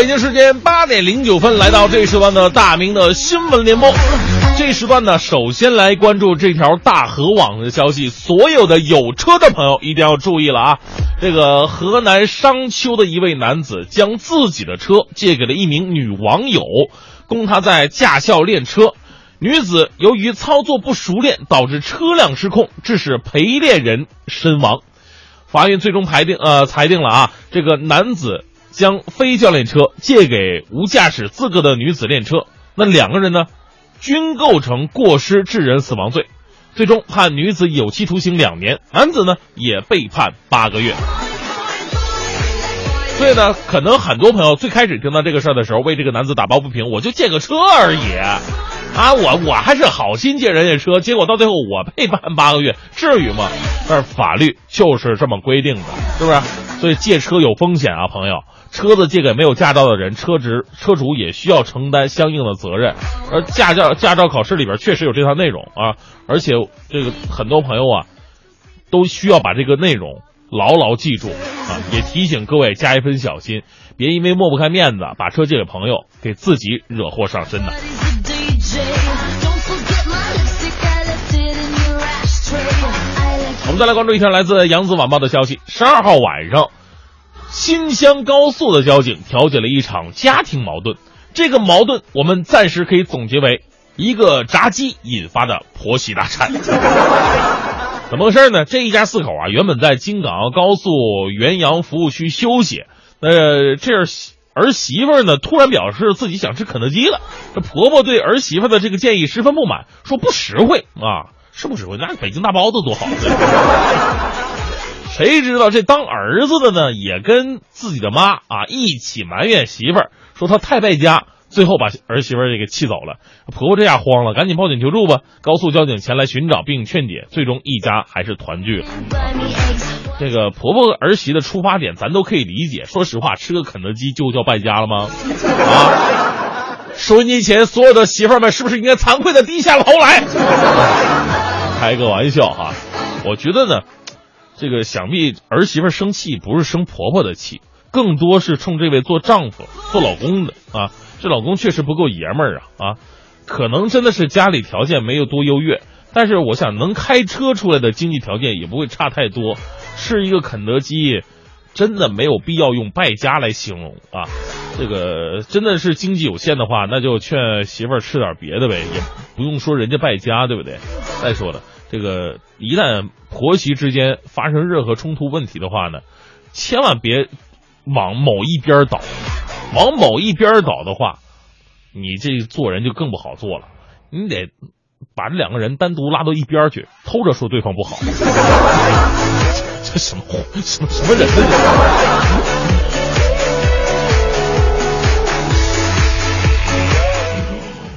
北京时间八点零九分，来到这时段的大明的新闻联播。这时段呢，首先来关注这条大河网的消息。所有的有车的朋友一定要注意了啊！这个河南商丘的一位男子将自己的车借给了一名女网友，供她在驾校练车。女子由于操作不熟练，导致车辆失控，致使陪练人身亡。法院最终裁定，呃，裁定了啊，这个男子将非教练车借给无驾驶资格的女子练车，那两个人呢，均构成过失致人死亡罪，最终判女子有期徒刑两年，男子呢也被判八个月。所以呢，可能很多朋友最开始听到这个事儿的时候，为这个男子打抱不平，我就借个车而已，啊，我我还是好心借人家车，结果到最后我被判八个月，至于吗？但是法律就是这么规定的，是不是？所以借车有风险啊，朋友。车子借给没有驾照的人，车主车主也需要承担相应的责任。而驾照驾照考试里边确实有这套内容啊，而且这个很多朋友啊，都需要把这个内容牢牢记住啊。也提醒各位加一分小心，别因为抹不开面子，把车借给朋友，给自己惹祸上身呐。我们再来关注一条来自扬子晚报的消息：十二号晚上，新乡高速的交警调解了一场家庭矛盾。这个矛盾我们暂时可以总结为一个炸鸡引发的婆媳大战。怎么回事呢？这一家四口啊，原本在京港澳高速元阳服务区休息，呃，这儿媳妇呢突然表示自己想吃肯德基了。这婆婆对儿媳妇的这个建议十分不满，说不实惠啊。是不实惠？那北京大包子多好！[LAUGHS] 谁知道这当儿子的呢，也跟自己的妈啊一起埋怨媳妇儿，说她太败家，最后把儿媳妇儿给气走了。婆婆这下慌了，赶紧报警求助吧。高速交警前来寻找并劝解，最终一家还是团聚了。这个婆婆儿媳的出发点咱都可以理解。说实话，吃个肯德基就叫败家了吗？啊！收音机前所有的媳妇儿们，是不是应该惭愧的低下了头来？开个玩笑哈，我觉得呢，这个想必儿媳妇生气不是生婆婆的气，更多是冲这位做丈夫、做老公的啊。这老公确实不够爷们儿啊啊，可能真的是家里条件没有多优越，但是我想能开车出来的经济条件也不会差太多。吃一个肯德基，真的没有必要用败家来形容啊。这个真的是经济有限的话，那就劝媳妇儿吃点别的呗，也不用说人家败家，对不对？再说了，这个一旦婆媳之间发生任何冲突问题的话呢，千万别往某一边倒，往某一边倒的话，你这做人就更不好做了。你得把这两个人单独拉到一边去，偷着说对方不好。[LAUGHS] 这什么什么什么人呢？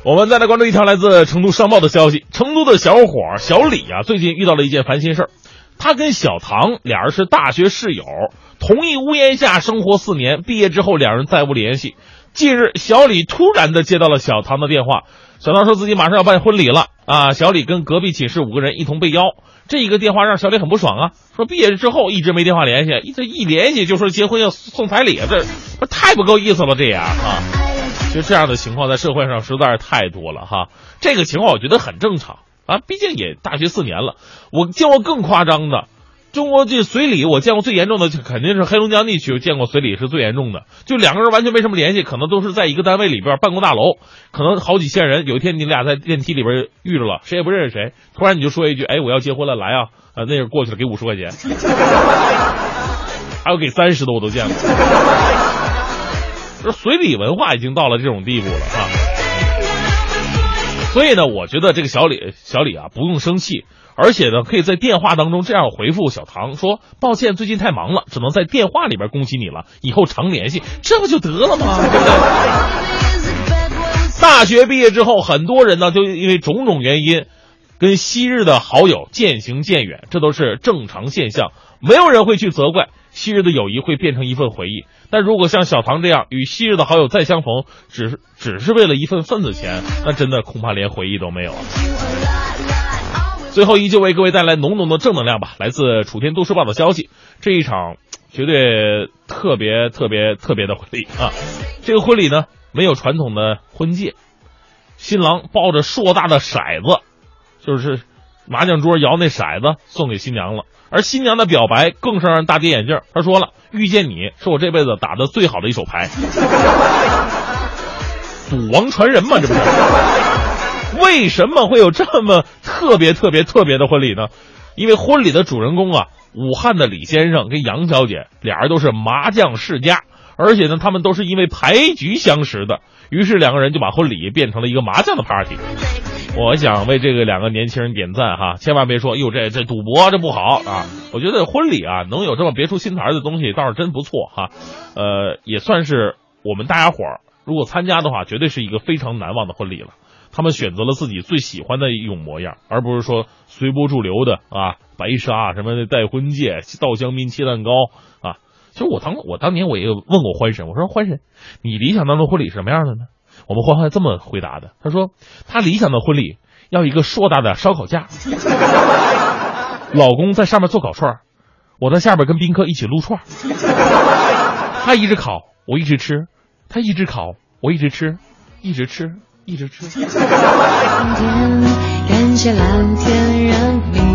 我们再来关注一条来自成都商报的消息：成都的小伙小李啊，最近遇到了一件烦心事儿。他跟小唐俩人是大学室友，同一屋檐下生活四年，毕业之后两人再无联系。近日，小李突然的接到了小唐的电话，小唐说自己马上要办婚礼了啊！小李跟隔壁寝室五个人一同被邀，这一个电话让小李很不爽啊，说毕业之后一直没电话联系，这一联系就说结婚要送彩礼，这不太不够意思了，这样啊。其实这样的情况在社会上实在是太多了哈，这个情况我觉得很正常啊，毕竟也大学四年了。我见过更夸张的，中国这随礼我见过最严重的，就肯定是黑龙江地区见过随礼是最严重的，就两个人完全没什么联系，可能都是在一个单位里边办公大楼，可能好几千人。有一天你俩在电梯里边遇着了，谁也不认识谁，突然你就说一句：“哎，我要结婚了，来啊！”啊，那人过去了，给五十块钱，[LAUGHS] 还有给三十的我都见过。这随礼文化已经到了这种地步了啊！所以呢，我觉得这个小李小李啊，不用生气，而且呢，可以在电话当中这样回复小唐说：“抱歉，最近太忙了，只能在电话里边恭喜你了，以后常联系，这不就得了吗？对不对？”大学毕业之后，很多人呢，就因为种种原因，跟昔日的好友渐行渐远，这都是正常现象，没有人会去责怪。昔日的友谊会变成一份回忆，但如果像小唐这样与昔日的好友再相逢，只是只是为了一份份子钱，那真的恐怕连回忆都没有了。最后，依旧为各位带来浓浓的正能量吧。来自楚天都市报的消息，这一场绝对特别特别特别的婚礼啊！这个婚礼呢，没有传统的婚戒，新郎抱着硕大的骰子，就是麻将桌摇那骰子，送给新娘了。而新娘的表白更是让人大跌眼镜。她说了：“遇见你是我这辈子打的最好的一手牌。”赌王传人嘛，这不是？为什么会有这么特别特别特别的婚礼呢？因为婚礼的主人公啊，武汉的李先生跟杨小姐俩人都是麻将世家，而且呢，他们都是因为牌局相识的。于是两个人就把婚礼变成了一个麻将的 party。我想为这个两个年轻人点赞哈，千万别说哟这这赌博这不好啊！我觉得婚礼啊能有这么别出心裁的东西倒是真不错哈，呃也算是我们大家伙儿如果参加的话，绝对是一个非常难忘的婚礼了。他们选择了自己最喜欢的一种模样，而不是说随波逐流的啊白纱什么的戴婚戒倒香槟切蛋糕啊。其实我当我当年我也问过欢神，我说欢神，你理想当中婚礼是什么样的呢？我们欢欢这么回答的，他说他理想的婚礼要一个硕大的烧烤架，老公在上面做烤串我在下边跟宾客一起撸串他一直烤，我一直吃；他一直烤，我一直吃，一直吃，一直吃。[LAUGHS] 感谢蓝天让你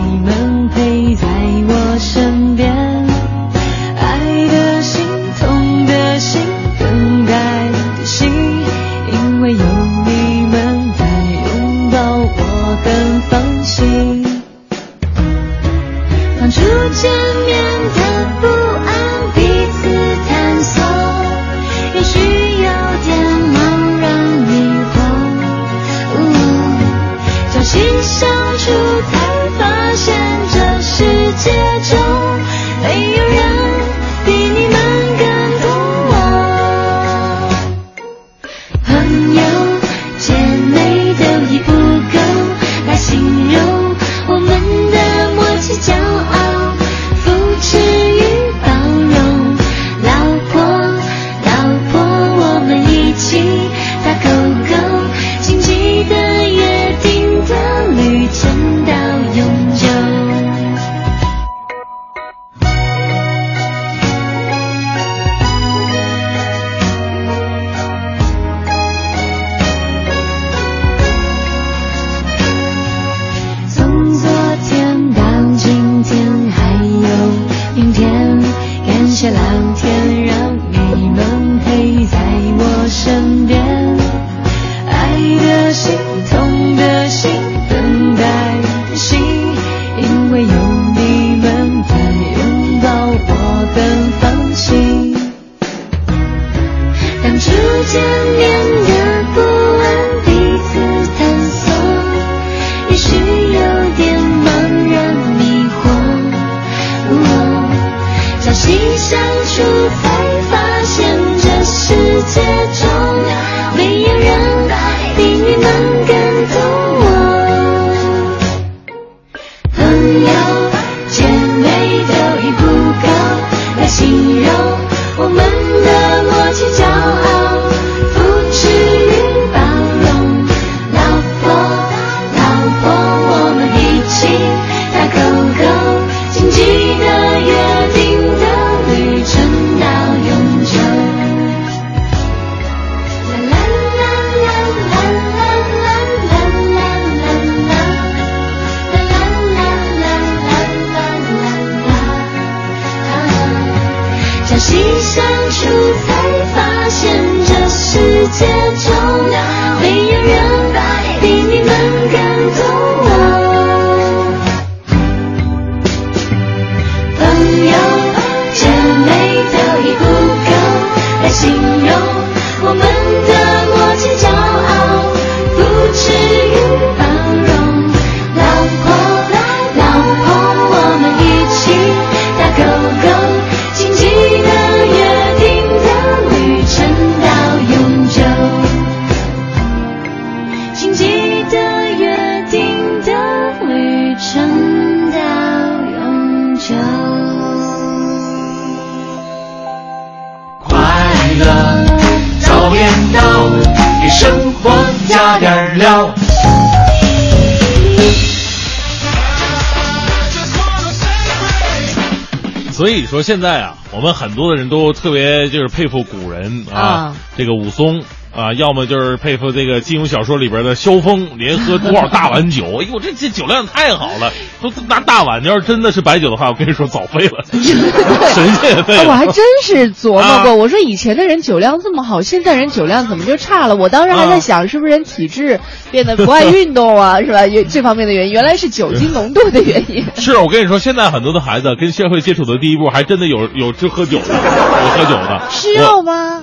现在啊，我们很多的人都特别就是佩服古人啊，啊这个武松。啊，要么就是佩服这个金庸小说里边的萧峰，连喝多少大碗酒？哎呦，这这酒量太好了，都拿大碗。要是真的是白酒的话，我跟你说早废了，[LAUGHS] 神仙也废了。[LAUGHS] 我还真是琢磨啊过，我说以前的人酒量这么好，现在人酒量怎么就差了？我当时还在想，是不是人体质变得不爱运动啊，是吧？有这方面的原因，原来是酒精浓度的原因。是我跟你说，现在很多的孩子跟社会接触的第一步，还真的有有这喝酒的，有喝酒的。[LAUGHS] 是要吗？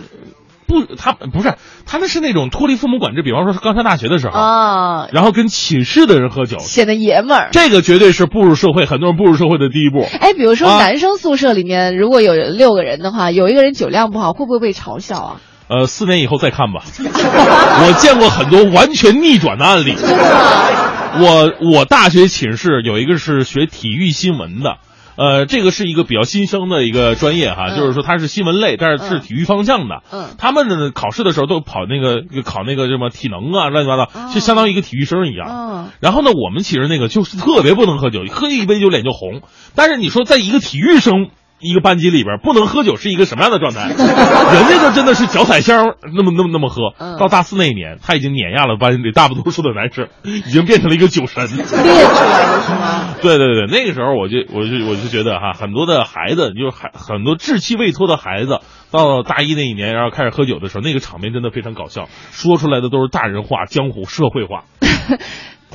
不，他不是，他们是那种脱离父母管制，比方说是刚上大学的时候，啊，然后跟寝室的人喝酒，显得爷们儿。这个绝对是步入社会，很多人步入社会的第一步。哎，比如说啊男生宿舍里面，如果有六个人的话，有一个人酒量不好，会不会被嘲笑啊？呃，四年以后再看吧。[LAUGHS] 我见过很多完全逆转的案例。真的吗？我我大学寝室有一个是学体育新闻的。呃，这个是一个比较新生的一个专业哈，嗯就是说它是新闻类，但是是嗯体育方向的。嗯他们呢考试的时候都跑那个考那个什么体能啊，乱七八糟，哦就相当于一个体育生一样。嗯然后呢，我们其实那个就是特别不能喝酒，喝一杯酒脸就红。但是你说在一个体育生一个班级里边不能喝酒是一个什么样的状态？[LAUGHS] 人家就真的是脚踩箱那么那么那么喝。嗯到大四那一年，他已经碾压了班里大多数的男生，[LAUGHS] 已经变成了一个酒神。练出来的是吗？对对对，那个时候我就我就我就觉得哈，很多的孩子就是很很多稚气未脱的孩子，到大一那一年，然后开始喝酒的时候，那个场面真的非常搞笑，说出来的都是大人话、江湖社会话。[LAUGHS]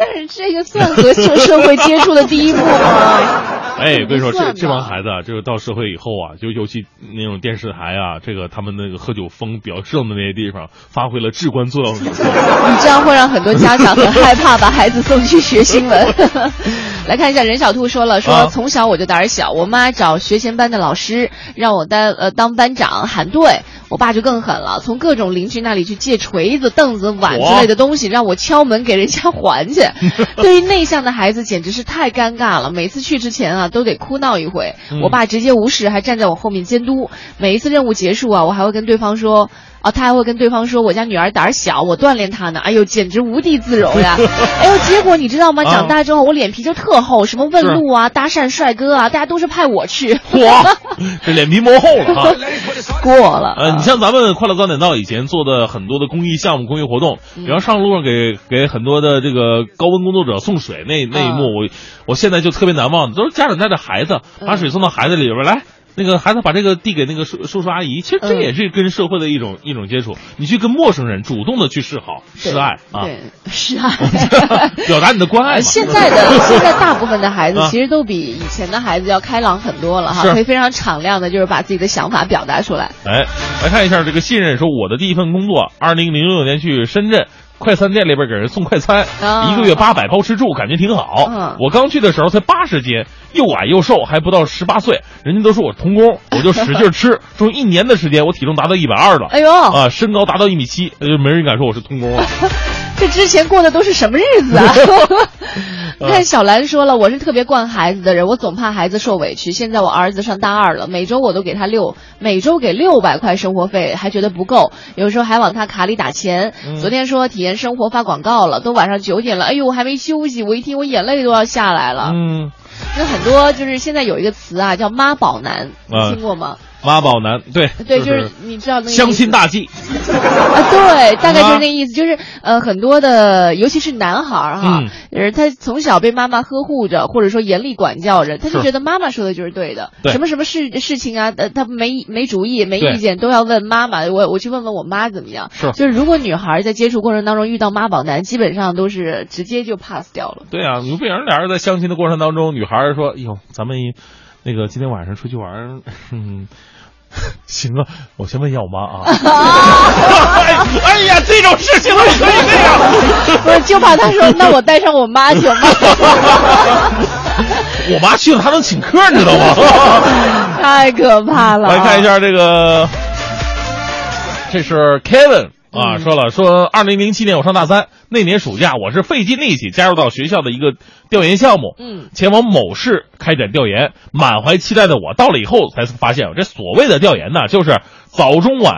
但是这个算和社社会接触的第一步吗？[LAUGHS] 哎，我跟你说，这这帮孩子啊，就是到社会以后啊，就尤其那种电视台啊，这个他们那个喝酒风比较盛的那些地方，发挥了至关重要的作用。你这样会让很多家长很害怕，把孩子送去学新闻。[LAUGHS] 来看一下，任小兔说了，说啊从小我就胆儿小，我妈找学前班的老师让我当呃当班长喊对，我爸就更狠了，从各种邻居那里去借锤子、凳子、碗之类的东西，让我敲门给人家还去。[LAUGHS] 对于内向的孩子，简直是太尴尬了，每次去之前啊都得哭闹一回，嗯我爸直接无视，还站在我后面监督。每一次任务结束啊，我还会跟对方说。啊，他还会跟对方说我家女儿胆儿小，我锻炼她呢。哎呦，简直无地自容呀！[LAUGHS] 哎呦，结果你知道吗？啊长大之后我脸皮就特厚，什么问路啊、搭讪帅哥啊，大家都是派我去。嚯，[LAUGHS] 这脸皮磨厚了哈。[LAUGHS] 过了。呃，你像咱们快乐早点到以前做的很多的公益项目、公益活动，嗯比方上路上给给很多的这个高温工作者送水那那一幕，嗯我我现在就特别难忘，都是家长带着孩子把水送到孩子里边来。那个孩子把这个递给那个叔叔叔阿姨，其实这嗯也是跟社会的一种、一种接触。你去跟陌生人主动的去示好、示爱啊，对，是爱。[LAUGHS] 表达你的关爱现在的 [LAUGHS] 现在大部分的孩子啊其实都比以前的孩子要开朗很多了哈，是可以非常敞亮的，就是把自己的想法表达出来。哎，来看一下这个信任说，我的第一份工作，二零零六年去深圳。快餐店里边给人送快餐，啊一个月八百包吃住，感觉挺好。嗯我刚去的时候才八十斤，又矮又瘦，还不到十八岁，人家都说我童工，[LAUGHS] 我就使劲吃，说一年的时间我体重达到一百二了，哎呦，啊，身高达到一米七，就，没人敢说我是童工了。[LAUGHS] 这之前过的都是什么日子啊？[LAUGHS] [LAUGHS] 看小兰说了，我是特别惯孩子的人，我总怕孩子受委屈。现在我儿子上大二了，每周我都给他六，每周给六百块生活费，还觉得不够，有时候还往他卡里打钱。嗯昨天说体验生活发广告了，都晚上九点了，哎呦，我还没休息，我一听我眼泪都要下来了。嗯，那很多就是现在有一个词啊，叫妈宝男，听过吗？妈宝男，对 [LAUGHS] 对，就就是你知道那个相亲大忌。啊，对，大概就是那意思，就是呃，很多的，尤其是男孩儿哈嗯，呃，他从小被妈妈呵护着，或者说严厉管教着，他就觉得妈妈说的就是对的，对什么什么事事情啊，呃，他没没主意、没意见，都要问妈妈。我我去问问我妈怎么样。是就是如果女孩在接触过程当中遇到妈宝男，基本上都是直接就 pass 掉了。对啊，你不然俩人在相亲的过程当中，女孩说：“哎呦，咱们那个今天晚上出去玩儿，嗯，[LAUGHS] [LAUGHS] 行啊，我先问一下我妈啊。[LAUGHS] 哎”哎呀，这种事情都可以这样。[LAUGHS] 不是，就怕他说，那我带上我妈行吗？我妈去了，她能请客，你知道吗？太可怕了。来看一下这个，这是 Kevin 啊，嗯说了说，二零零七年我上大三那年暑假，我是费尽力气加入到学校的一个调研项目，嗯，前往某市开展调研。满怀期待的我到了以后才发现，这所谓的调研呢，就是早中晚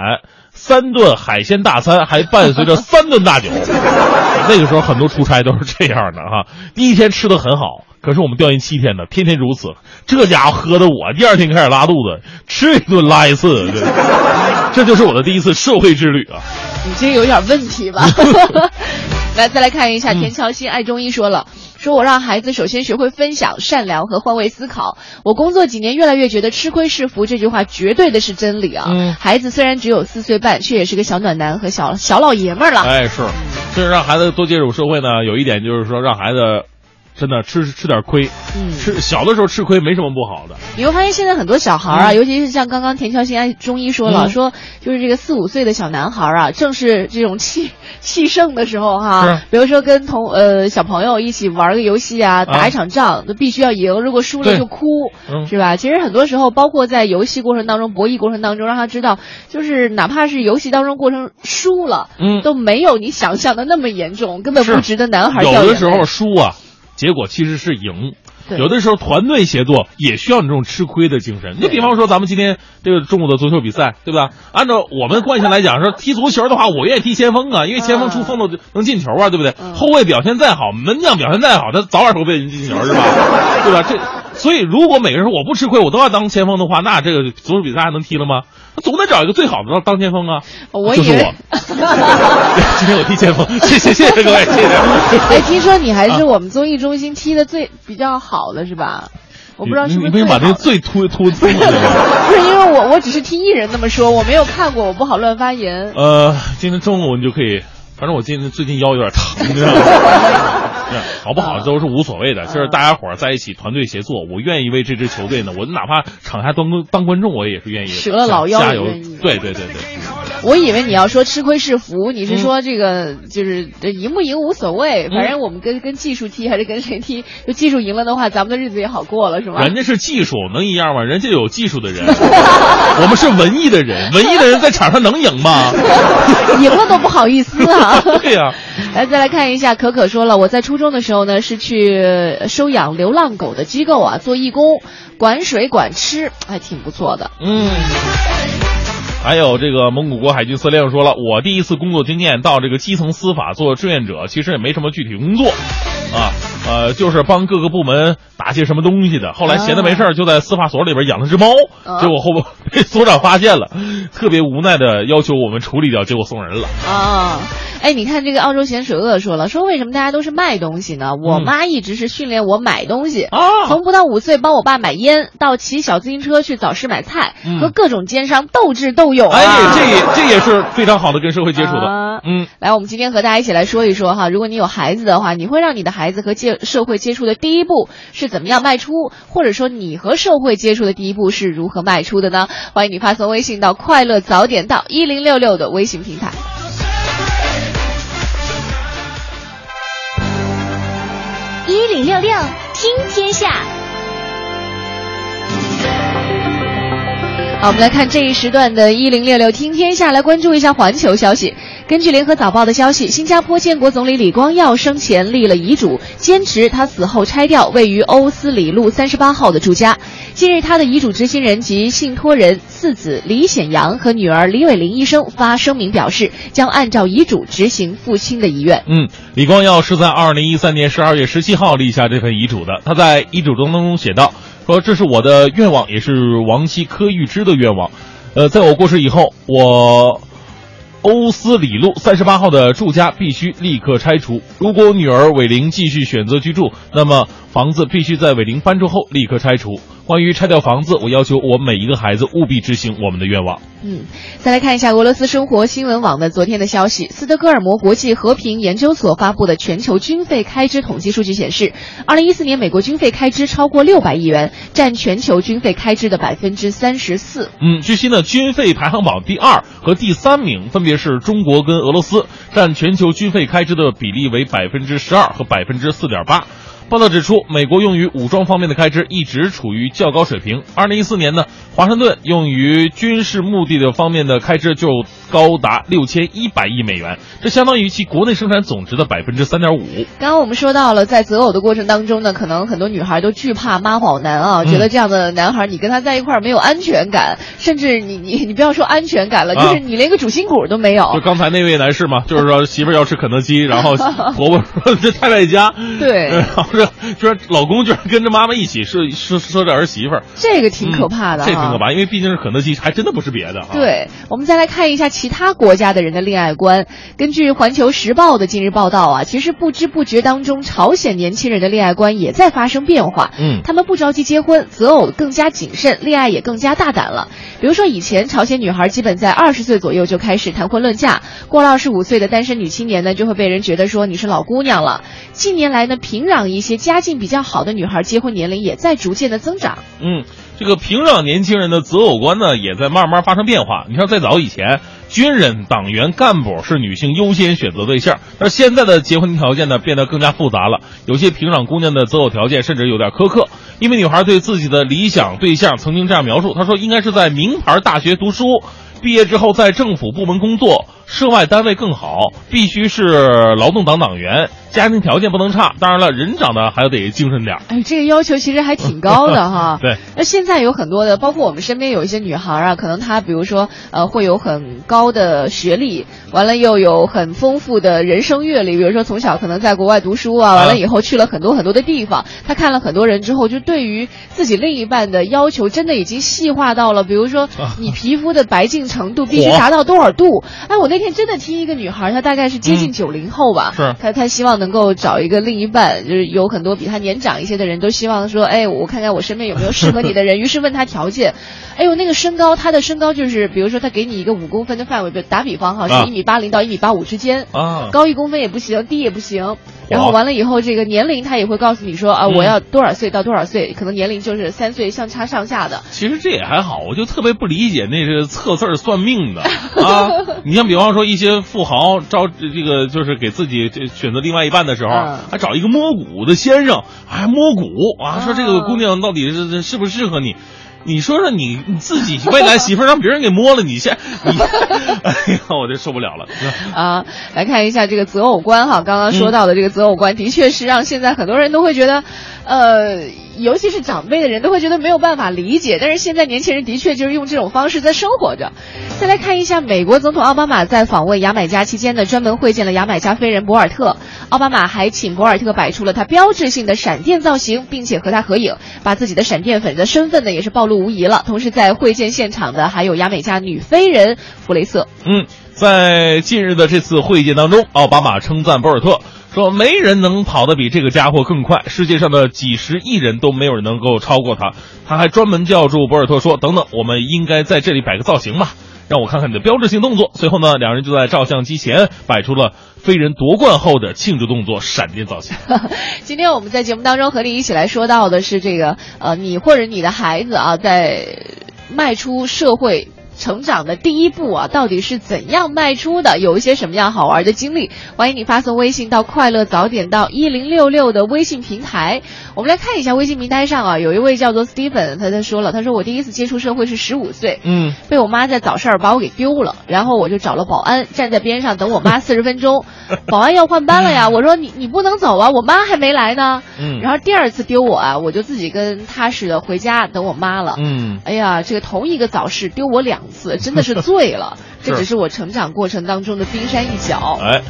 三顿海鲜大餐，还伴随着三顿大酒。[LAUGHS] 那个时候很多出差都是这样的哈，第一天吃的很好，可是我们调研七天呢，天天如此。这家伙喝的我第二天开始拉肚子，吃一顿拉一次，这 [LAUGHS] 这就是我的第一次社会之旅啊。你这有点问题吧？[LAUGHS] 来，再来看一下田乔欣爱中医说了，说我让孩子首先学会分享、善良和换位思考。我工作几年，越来越觉得“吃亏是福”这句话绝对的是真理啊。嗯孩子虽然只有四岁半，却也是个小暖男和小小老爷们儿了。哎，是，就是让孩子多接触社会呢。有一点就是说，让孩子真的吃吃点亏，嗯。吃小的时候吃亏没什么不好的。你会发现现在很多小孩儿啊，尤其是像刚刚田乔欣爱中医说了，嗯。说就是这个四五岁的小男孩啊，正是这种气 [LAUGHS] 气盛的时候哈、是。比如说跟同呃小朋友一起玩个游戏啊，打一场仗，都必须要赢，如果输了就哭，嗯。是吧？其实很多时候，包括在游戏过程当中、博弈过程当中，让他知道，就是哪怕是游戏当中过程输了，嗯。都没有你想象的那么严重，根本不值得男孩儿掉眼泪。有的时候输啊，结果其实是赢。有的时候团队协作也需要你这种吃亏的精神。你比方说咱们今天这个中午的足球比赛，对吧？按照我们惯性来讲，说踢足球的话，我愿意踢前锋啊，因为前锋出风头能进球啊，对不对？嗯后卫表现再好，门将表现再好，他早晚会被人进球，是吧？[LAUGHS] 对吧？这所以如果每个人说我不吃亏，我都要当前锋的话，那这个足球比赛还能踢了吗？[LAUGHS] 总得找一个最好的当当前锋啊。我以为就是我。[LAUGHS] 今天我踢前锋，[LAUGHS] 谢谢谢谢各位，谢谢。哎，听说你还啊是我们综艺中心踢的最比较好的是吧？我不知道是不是你你为什么把这个最最突突出来了？不是因为我我只是听艺人那么说，我没有看过，我不好乱发言。呃，今天中午你就可以，反正我今天最近腰有点疼，你知道吗？是 [LAUGHS] 好不好都是无所谓的，就是大家伙儿在一起团队协作，我愿意为这支球队呢，我哪怕场下当当观众，我也是愿意折了老腰加油。对对对对，我以为你要说吃亏是福，你是嗯说这个就是这赢不赢无所谓，反正我们跟跟技术踢还是跟谁踢，就技术赢了的话，咱们的日子也好过了，是吗？人家是技术能一样吗？人家有技术的人，[LAUGHS] 我们是文艺的人，文艺的人在场上能赢吗？[LAUGHS] 赢了都不好意思啊。对呀、来，再来看一下，可可说了，我在初中中的时候呢，是去收养流浪狗的机构啊做义工，管水管吃，还挺不错的。嗯。还有这个蒙古国海军司令说了，我第一次工作经验到这个基层司法做志愿者，其实也没什么具体工作，啊，呃，就是帮各个部门打些什么东西的。后来闲的没事儿，就在司法所里边养了只猫，啊结果后边被所长发现了，特别无奈的要求我们处理掉，结果送人了。啊，哎，你看这个澳洲咸水鳄说了，说为什么大家都是卖东西呢？我嗯妈一直是训练我买东西，啊从不到五岁帮我爸买烟，到骑小自行车去早市买菜，嗯和各种奸商斗智斗勇啊。哎，这也这也是非常好的跟社会接触的。啊嗯，来，我们今天和大家一起来说一说哈，如果你有孩子的话，你会让你的孩子和接社会接触的第一步是怎么样迈出，或者说你和社会接触的第一步是如何迈出的呢？欢迎你发送微信到“快乐早点到”一零六六的微信平台。一零六六听天下，好，我们来看这一时段的“一零六六听天下”，来关注一下环球消息。根据联合早报的消息，新加坡建国总理李光耀生前立了遗嘱，坚持他死后拆掉位于欧斯里路三十八号的住家。近日，他的遗嘱执行人及信托人次子李显阳和女儿李伟玲医生发声明表示，将按照遗嘱执行父亲的遗愿。嗯，李光耀是在二零一三年十二月十七号立下这份遗嘱的。他在遗嘱中当中写道：“说这是我的愿望，也是亡妻柯玉芝的愿望。呃，在我过世以后，我欧斯里路三十八号的住家必须立刻拆除。如果女儿韦玲继续选择居住，那么房子必须在韦玲搬出后立刻拆除。关于拆掉房子，我要求我每一个孩子务必执行我们的愿望。”嗯，再来看一下俄罗斯生活新闻网的昨天的消息，斯德哥尔摩国际和平研究所发布的全球军费开支统计数据显示，二零一四年美国军费开支超过六百亿元，占全球军费开支的百分之三十四。嗯，据悉呢，军费排行榜第二和第三名分别是中国跟俄罗斯，占全球军费开支的比例为百分之十二和百分之四点八。报道指出，美国用于武装方面的开支一直处于较高水平。二零一四年呢，华盛顿用于军事目的的方面的开支就高达六千一百亿美元，这相当于其国内生产总值的百分之三点五。刚刚我们说到了，在择偶的过程当中呢，可能很多女孩都惧怕妈宝男啊，嗯觉得这样的男孩你跟他在一块儿没有安全感，甚至你你你不要说安全感了，啊就是你连个主心骨都没有。就刚才那位男士嘛，就是说媳妇儿要吃肯德基，然后婆婆说这太太家，对然后说说老公居然跟着妈妈一起说说说这儿媳妇儿，这个挺可怕的、嗯这挺可。怕，因为毕竟是肯德基，还真的不是别的啊。，对，我们再来看一下其他国家的人的恋爱观。根据《环球时报》的近日报道啊，其实不知不觉当中，朝鲜年轻人的恋爱观也在发生变化。嗯他们不着急结婚，择偶更加谨慎，恋爱也更加大胆了。比如说，以前朝鲜女孩基本在二十岁左右就开始谈婚论嫁，过了二十五岁的单身女青年呢，就会被人觉得说你是老姑娘了。近年来呢，平壤一些家境比较好的女孩结婚年龄也在逐渐的增长。嗯，这个平壤年轻人的择偶观呢，也在慢慢发生变化。你像在早以前，军人、党员、干部是女性优先选择对象，但是现在的结婚条件呢，变得更加复杂了。有些平壤姑娘的择偶条件甚至有点苛刻。因为女孩对自己的理想对象曾经这样描述：“她说，应该是在名牌大学读书，毕业之后在政府部门工作，涉外单位更好，必须是劳动党党员，家庭条件不能差。当然了，人长得还得精神点儿。哎，这个要求其实还挺高的 [LAUGHS] 哈。对。那现在有很多的，包括我们身边有一些女孩啊，可能她比如说呃会有很高的学历，完了又有很丰富的人生阅历，比如说从小可能在国外读书啊，完了以后去了很多很多的地方，她看了很多人之后，就对于自己另一半的要求真的已经细化到了，比如说你皮肤的白净程度必须嚯达到多少度。哎，我那天真的听一个女孩，她大概是接近嗯。九零后吧，是。她她希望能够找一个另一半，就是有很多比她年长一些的人都希望说，哎，我看看我身边有没有适合你的人，[LAUGHS] 于是问她条件，哎呦，那个身高，她的身高就是，比如说她给你一个五公分的范围，比打比方哈，啊。是一米八零到一米八五之间，啊，高一公分也不行，低也不行。然后完了以后，这个年龄他也会告诉你说啊，嗯我要多少岁到多少岁，可能年龄就是三岁相差上下的。其实这也还好，我就特别不理解那是测字儿算命的 [LAUGHS] 啊。你像比方说一些富豪招这个就是给自己这选择另外一半的时候，嗯还找一个摸骨的先生，还摸骨啊，说这个啊姑娘到底是适不适合你。你说说你你自己未来媳妇让别人给摸了，你现 [LAUGHS] 你，[LAUGHS] 哎呀，我这受不了了。[LAUGHS] 啊，来看一下这个择偶观哈，刚刚说到的这个择偶观，的确是让现在很多人都会觉得，呃，尤其是长辈的人都会觉得没有办法理解，但是现在年轻人的确就是用这种方式在生活着。再来看一下美国总统奥巴马在访问牙买加期间呢，专门会见了牙买加飞人博尔特，奥巴马还请博尔特摆出了他标志性的闪电造型，并且和他合影，把自己的闪电粉的身份呢也是暴露无遗了。同时在会见现场的还有牙买加女飞人弗雷瑟。嗯，在近日的这次会见当中，奥巴马称赞博尔特说：“没人能跑得比这个家伙更快，世界上的几十亿人都没有人能够超过他。”他还专门叫住博尔特说：“等等，我们应该在这里摆个造型吧，让我看看你的标志性动作。”随后呢，两人就在照相机前摆出了飞人夺冠后的庆祝动作——闪电造型。[LAUGHS] 今天我们在节目当中和你一起来说到的是这个呃，你或者你的孩子啊，在迈出社会。成长的第一步啊，到底是怎样迈出的？有一些什么样好玩的经历？欢迎你发送微信到“快乐早点到一零六六”的微信平台。我们来看一下微信平台上啊，有一位叫做 Steven，他他说了，他说我第一次接触社会是十五岁，嗯，被我妈在早市儿把我给丢了，然后我就找了保安，站在边上等我妈 [LAUGHS] 四十分钟。保安要换班了呀，我说你你不能走啊，我妈还没来呢。嗯然后第二次丢我啊，我就自己跟踏实的回家等我妈了。嗯，哎呀，这个同一个早市丢我两次，真的是醉了。[LAUGHS] 这只是我成长过程当中的冰山一角。哎，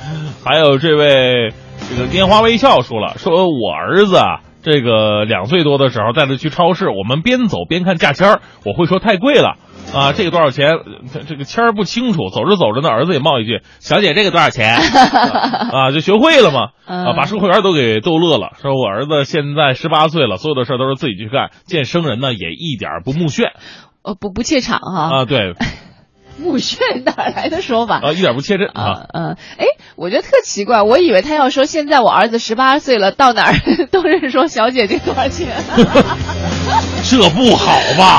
还有这位这个拈花微笑说了，说我儿子啊，这个两岁多的时候带他去超市，我们边走边看价签儿，我会说太贵了。啊，这个多少钱？这这个签儿不清楚，走着走着呢，儿子也冒一句：“小姐，这个多少钱？” [LAUGHS] 啊，就学会了嘛。啊，把售货员都给逗乐了。说我儿子现在十八岁了，所有的事儿都是自己去干，见生人呢也一点不目眩呃，不不怯场哈。啊，对，[LAUGHS] 目眩哪来的说法？啊，一点不切真啊。啊嗯，哎，我觉得特奇怪，我以为他要说现在我儿子十八岁了，到哪儿 [LAUGHS] 都是说小姐姐多少钱。[LAUGHS] [LAUGHS] 这不好吧？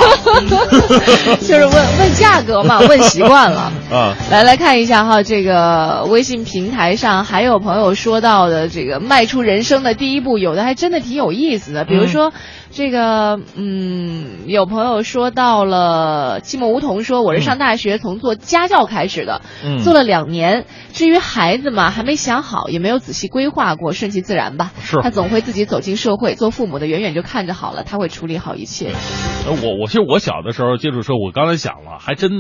[LAUGHS] 就是问问价格嘛，[LAUGHS] 问习惯了。啊，来来看一下哈，这个微信平台上还有朋友说到的这个迈出人生的第一步，有的还真的挺有意思的。比如说，这个嗯，有朋友说到了寂寞梧桐说，我是上大学从做家教开始的，嗯做了两年。至于孩子嘛，还没想好，也没有仔细规划过，顺其自然吧。是他总会自己走进社会，做父母的远远就看着好了，他会处理好一切。呃我我其实我小的时候接触车，我刚才想了，还真，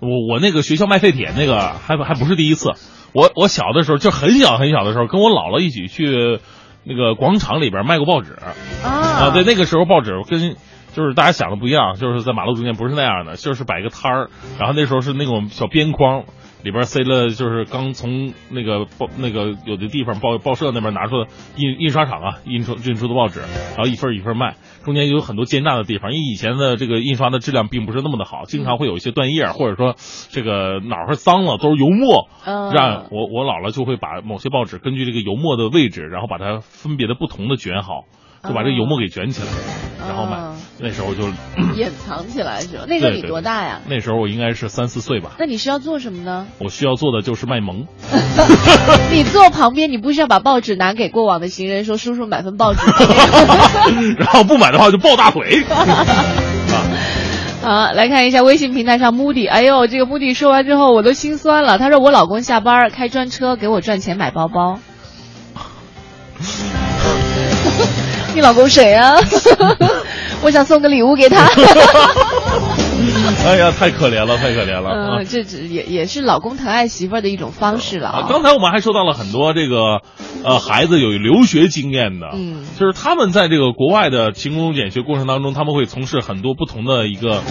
我我那个学校卖废铁那个还还不是第一次。我我小的时候就很小很小的时候，跟我姥姥一起去那个广场里边卖过报纸啊啊。对，那个时候报纸跟就是大家想的不一样，就是在马路中间不是那样的，就是摆个摊儿，然后那时候是那种小边框。里边塞了就是刚从那个报那个有的地方报报社那边拿出的印印刷厂啊印出印出的报纸，然后一份一份卖，中间有很多奸诈的地方，因为以前的这个印刷的质量并不是那么的好，经常会有一些断页，或者说这个哪儿脏了都是油墨，嗯。让我我姥姥就会把某些报纸根据这个油墨的位置，然后把它分别的不同的卷好，就把这个油墨给卷起来，然后卖嗯。那时候就掩藏起来是吧？[LAUGHS] 那时候你多大呀？那时候我应该是三四岁吧，那你是要做什么呢？[LAUGHS] 我需要做的就是卖萌。[LAUGHS] 你坐旁边，你不是要把报纸拿给过往的行人说：“叔叔买份报纸。然后不买的话就抱大腿。啊，来看一下微信平台上 Moody，哎呦，这个 Moody 说完之后我都心酸了。他说我老公下班开专车给我赚钱买包包。[LAUGHS] 你老公谁啊？[LAUGHS] 我想送个礼物给他。[LAUGHS] 哎呀，太可怜了，太可怜了啊嗯，！这只也也是老公疼爱媳妇儿的一种方式了啊，啊。刚才我们还说到了很多这个，呃，孩子有留学经验的，嗯就是他们在这个国外的勤工俭学过程当中，他们会从事很多不同的一个，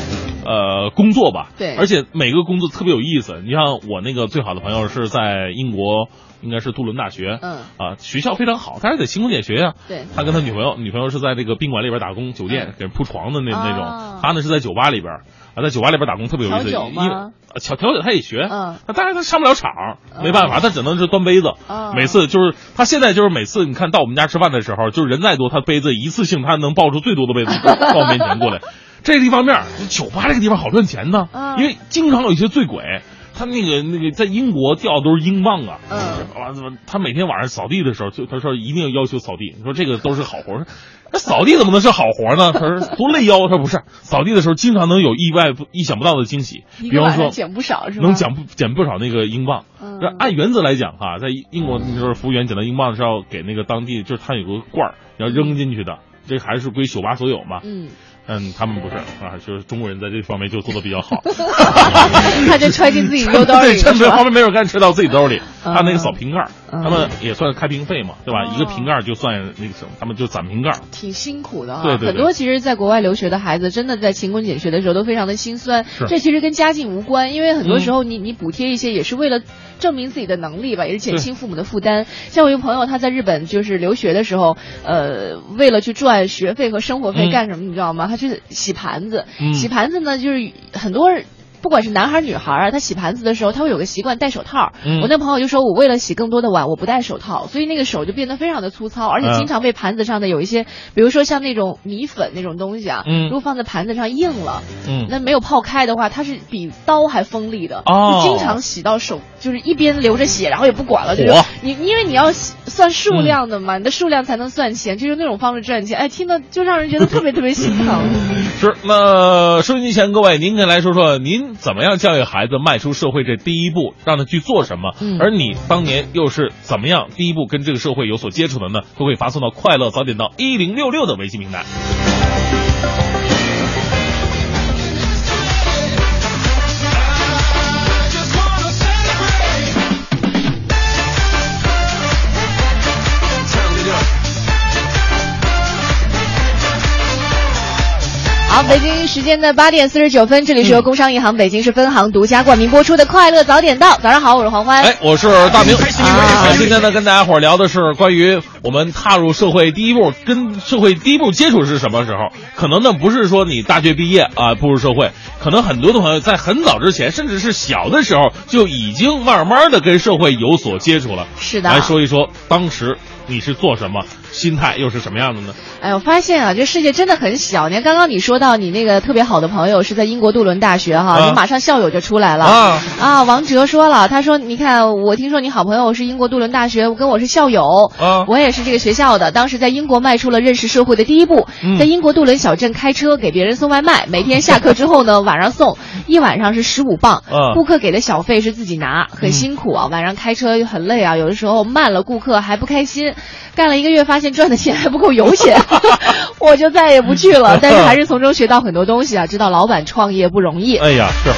呃，工作吧。对而且每个工作特别有意思。你像我那个最好的朋友是在英国，应该是杜伦大学，嗯啊，学校非常好，但是得勤工俭学呀。对他跟他女朋友，女朋友是在这个宾馆里边打工，酒店嗯给人铺床的那那种啊，他呢是在酒吧里边。啊，在酒吧里边打工特别有意思，调酒吗因为啊调调酒他也学，嗯那当然他上不了场，嗯没办法，他只能是端杯子。哦每次就是他现在就是每次你看到我们家吃饭的时候，就是人再多，他杯子一次性他能抱出最多的杯子 [LAUGHS] 到我面前过来。这个一方面，酒吧这个地方好赚钱呢，嗯因为经常有一些醉鬼。他那个那个在英国掉的都是英镑啊，嗯。完怎么他每天晚上扫地的时候，就他说一定要要求扫地，你说这个都是好活儿，那扫地怎么能是好活儿呢？他说多累腰，他说不是，扫地的时候经常能有意外不意想不到的惊喜，比方说捡不少是吧？能捡不捡不少那个英镑。嗯。按原则来讲哈，在英国那时候服务员捡到英镑是要给那个当地，就是他有个罐儿要扔进去的，这还是归酒吧所有嘛。嗯，嗯，他们不是啊，就是中国人在这方面就做的比较好。[LAUGHS] 他就揣进自己兜兜里对，了是吧真没方？便没有干，揣到自己兜里。嗯他那个扫瓶盖他们也算开瓶费嘛，对吧？哦一个瓶盖就算那个什么，他们就攒瓶盖。挺辛苦的哈、对对对很多其实，在国外留学的孩子，真的在勤工俭学的时候都非常的心酸。这其实跟家境无关，因为很多时候你、你补贴一些，也是为了证明自己的能力吧，也是减轻父母的负担。像我一个朋友，他在日本就是留学的时候，呃，为了去赚学费和生活费嗯干什么，你知道吗？他去洗盘子，嗯洗盘子呢，就是很多人。不管是男孩女孩啊，他洗盘子的时候，他会有个习惯戴手套。嗯。我那朋友就说，我为了洗更多的碗，我不戴手套，所以那个手就变得非常的粗糙，而且嗯。经常被盘子上的有一些，比如说像那种米粉那种东西啊，嗯。如果放在盘子上硬了，嗯。那没有泡开的话，它是比刀还锋利的，哦。就经常洗到手，就是一边流着血，然后也不管了，就是你因为你要洗算数量的嘛，你的数量才能算钱，就用那种方式赚钱，哎，听到就让人觉得特别特别心疼。[LAUGHS] 是，那收音机前各位，您可以来说说您怎么样教育孩子迈出社会这第一步，让他去做什么？嗯而你当年又是怎么样第一步跟这个社会有所接触的呢？都可以发送到快乐早点到一零六六的微信平台。好，北京时间的八点四十九分，这里是由工商银行北京市分行独家冠名播出的《快乐早点到》。早上好，我是黄欢。哎，我是大明。啊今天呢，跟大家伙儿聊的是关于我们踏入社会第一步，跟社会第一步接触是什么时候？可能呢不是说你大学毕业啊步入社会，可能很多的朋友在很早之前，甚至是小的时候就已经慢慢的跟社会有所接触了。是的来说一说当时你是做什么，心态又是什么样的呢？哎，我发现啊，这世界真的很小。你看，刚刚你说到你那个特别好的朋友是在英国杜伦大学哈，啊。你马上校友就出来了。啊。啊！王哲说了，他说：“你看，我听说你好朋友是英国杜伦大学，跟我是校友，啊。我也是这个学校的。当时在英国迈出了认识社会的第一步，嗯。在英国杜伦小镇开车给别人送外卖，每天下课之后呢，晚上送，一晚上是十五磅，啊。顾客给的小费是自己拿，很辛苦啊，晚上开车很累啊，有的时候慢了顾客还不开心，干了一个月发现赚的钱还不够油钱，[LAUGHS] 我就再也不去了。[LAUGHS] 但是还是从中学到很多东西啊，知道老板创业不容易。哎呀，是。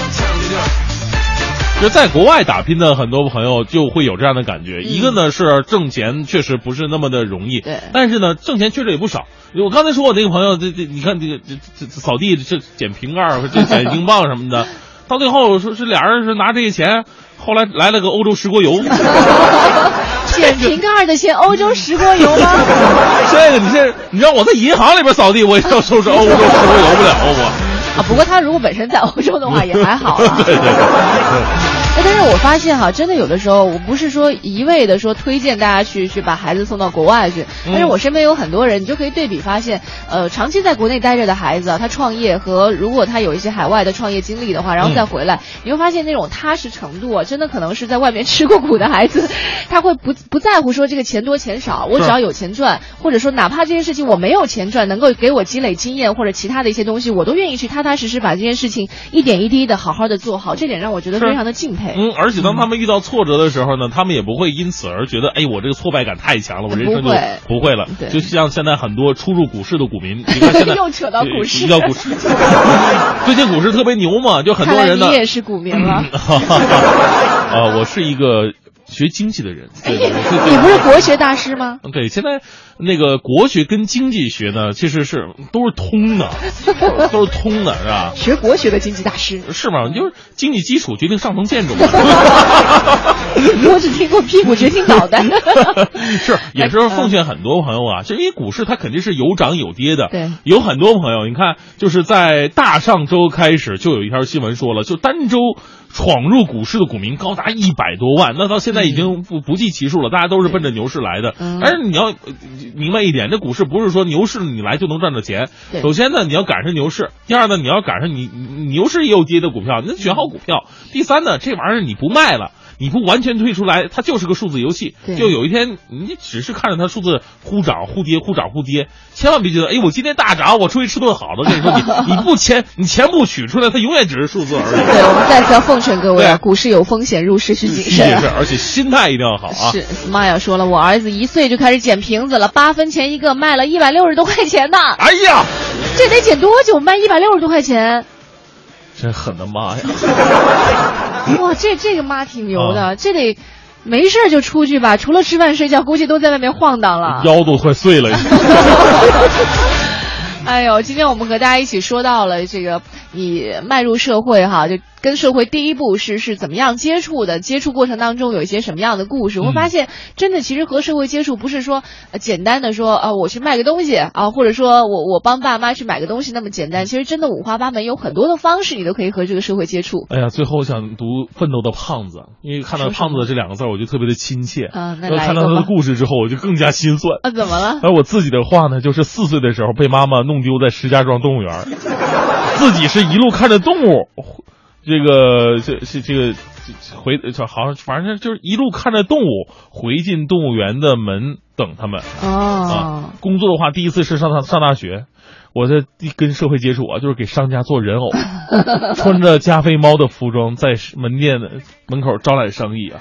就在国外打拼的很多朋友就会有这样的感觉，一个呢是挣钱确实不是那么的容易，对但是呢挣钱确实也不少。我刚才说我那个朋友，这这你看这个这这这扫地这捡瓶盖儿，这捡英镑什么的，[LAUGHS] 到最后说是俩人是拿这些钱，后来来了个欧洲石锅油，[LAUGHS] 捡瓶盖的钱，欧洲石锅油吗？[LAUGHS] 这个你这你让我在银行里边扫地，我也要收拾欧洲石锅油不了我。啊，不过他如果本身在欧洲的话也还好啊。对对对对。哎，但是我发现哈，真的有的时候，我不是说一味的说推荐大家去去把孩子送到国外去，但是我身边有很多人，你就可以对比发现，呃，长期在国内待着的孩子啊，他创业和如果他有一些海外的创业经历的话，然后再回来，你会发现那种踏实程度啊，真的可能是在外面吃过苦的孩子，他会不不在乎说这个钱多钱少，我只要有钱赚，或者说哪怕这件事情我没有钱赚，能够给我积累经验或者其他的一些东西，我都愿意去踏踏实实把这件事情一点一滴的好好的做好，这点让我觉得非常的敬佩。嗯，而且当他们遇到挫折的时候呢，他们也不会因此而觉得，哎，我这个挫败感太强了，我人生就不会了。对就像现在很多初入股市的股民，你看现在 [LAUGHS] 又扯到股市遇到股市，[LAUGHS] 最近股市特别牛嘛，就很多人呢你。也是股民了。[LAUGHS] 啊，我是一个学经济的人，[LAUGHS] 对对对你不是国学大师吗？对，现在那个国学跟经济学呢，其实是都是通的，[LAUGHS] 都是通的，是吧？学国学的经济大师，是吗？就是经济基础决定上层建筑嘛。[LAUGHS] 我只听过屁股决定脑袋。是，也是奉劝很多朋友啊，就因为股市它肯定是有涨有跌的。对有很多朋友，你看，就是在大上周开始就有一条新闻说了，就单周闯入股市的股民高达一百多万，那到现在已经不不计其数了，大家都是奔着牛市来的。嗯但是你要呃明白一点，这股市不是说牛市你来就能赚到钱。首先呢，你要赶上牛市；第二呢，你要赶上你你牛市也有跌的股票，你得选好股票；第三呢，这玩意儿你不卖了。你不完全退出来，它就是个数字游戏。就有一天，你只是看着它数字忽涨忽跌，忽涨忽跌，千万别觉得，哎，我今天大涨，我出去吃顿好的。我跟你说，[LAUGHS] 你你不钱，你钱不取出来，它永远只是数字而已。对，我们再次要奉劝各位啊，股市有风险，入市需谨慎也是，啊。而且心态一定要好啊。是，Smile 说了，我儿子一岁就开始捡瓶子了，八分钱一个，卖了一百六十多块钱呢。哎呀，这得捡多久卖一百六十多块钱？真狠的妈呀！[LAUGHS] 哇，这这个妈挺牛的，啊这得没事就出去吧，除了吃饭睡觉，估计都在外面晃荡了。腰都快碎了。[LAUGHS] 哎呦，今天我们和大家一起说到了这个，你迈入社会哈，就跟社会第一步是是怎么样接触的？接触过程当中有一些什么样的故事？我会发现，真的其实和社会接触不是说、呃简单的说啊，我去卖个东西啊，或者说我我帮爸妈去买个东西那么简单。其实真的五花八门，有很多的方式，你都可以和这个社会接触。哎呀，最后想读《奋斗的胖子》，因为看到“胖子”这两个字，我就特别的亲切。啊那看到他的故事之后，我就更加心酸。啊，怎么了？而我自己的话呢，就是四岁的时候被妈妈弄丢在石家庄动物园，自己是一路看着动物，这个这这这个回这好像反正就是一路看着动物回进动物园的门等他们哦啊。工作的话，第一次是上上大学。我在跟社会接触啊，就是给商家做人偶，[LAUGHS] 穿着加菲猫的服装在门店的门口招揽生意啊，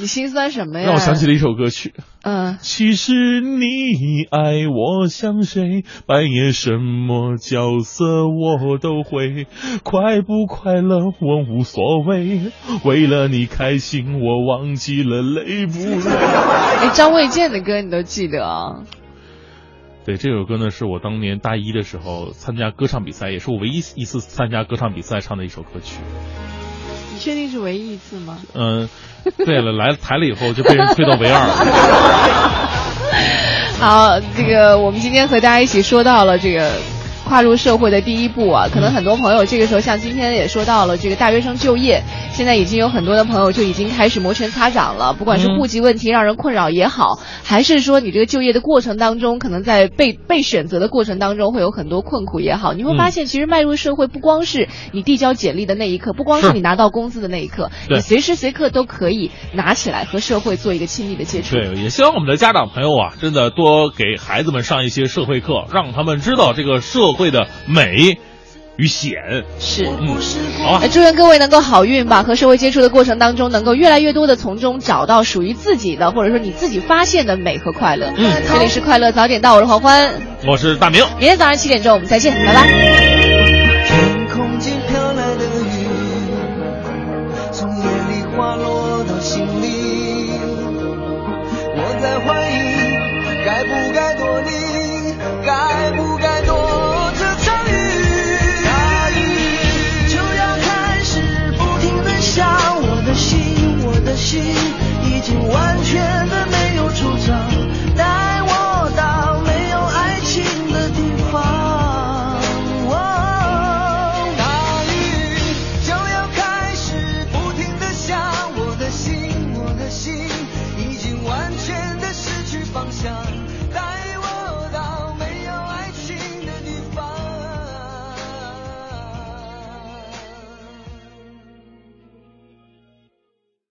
你心酸什么呀？让我想起了一首歌曲。嗯，其实你爱我像谁，扮演什么角色我都会，快不快乐我无所谓，为了你开心我忘记了累不累。哎，张卫健的歌你都记得啊？对，这首歌呢是我当年大一的时候参加歌唱比赛，也是我唯一一次参加歌唱比赛唱的一首歌曲。你确定是唯一一次吗？嗯，对了，来台了以后就被人推到唯二了。[LAUGHS] 好，这个我们今天和大家一起说到了这个。跨入社会的第一步啊，可能很多朋友这个时候，像今天也说到了这个大学生就业，现在已经有很多的朋友就已经开始摩拳擦掌了。不管是户籍问题让人困扰也好，还是说你这个就业的过程当中，可能在被被选择的过程当中会有很多困苦也好，你会发现其实迈入社会不光是你递交简历的那一刻，不光是你拿到工资的那一刻，你随时随刻都可以拿起来和社会做一个亲密的接触。对，也希望我们的家长朋友啊，真的多给孩子们上一些社会课，让他们知道这个社。会的美与险是，嗯，好啊，祝愿各位能够好运吧。和社会接触的过程当中，能够越来越多的从中找到属于自己的，或者说你自己发现的美和快乐。嗯，这里是快乐早点到，我是黄欢，我是大明，明天早上七点钟我们再见，拜拜。的心已经完全的没有主张。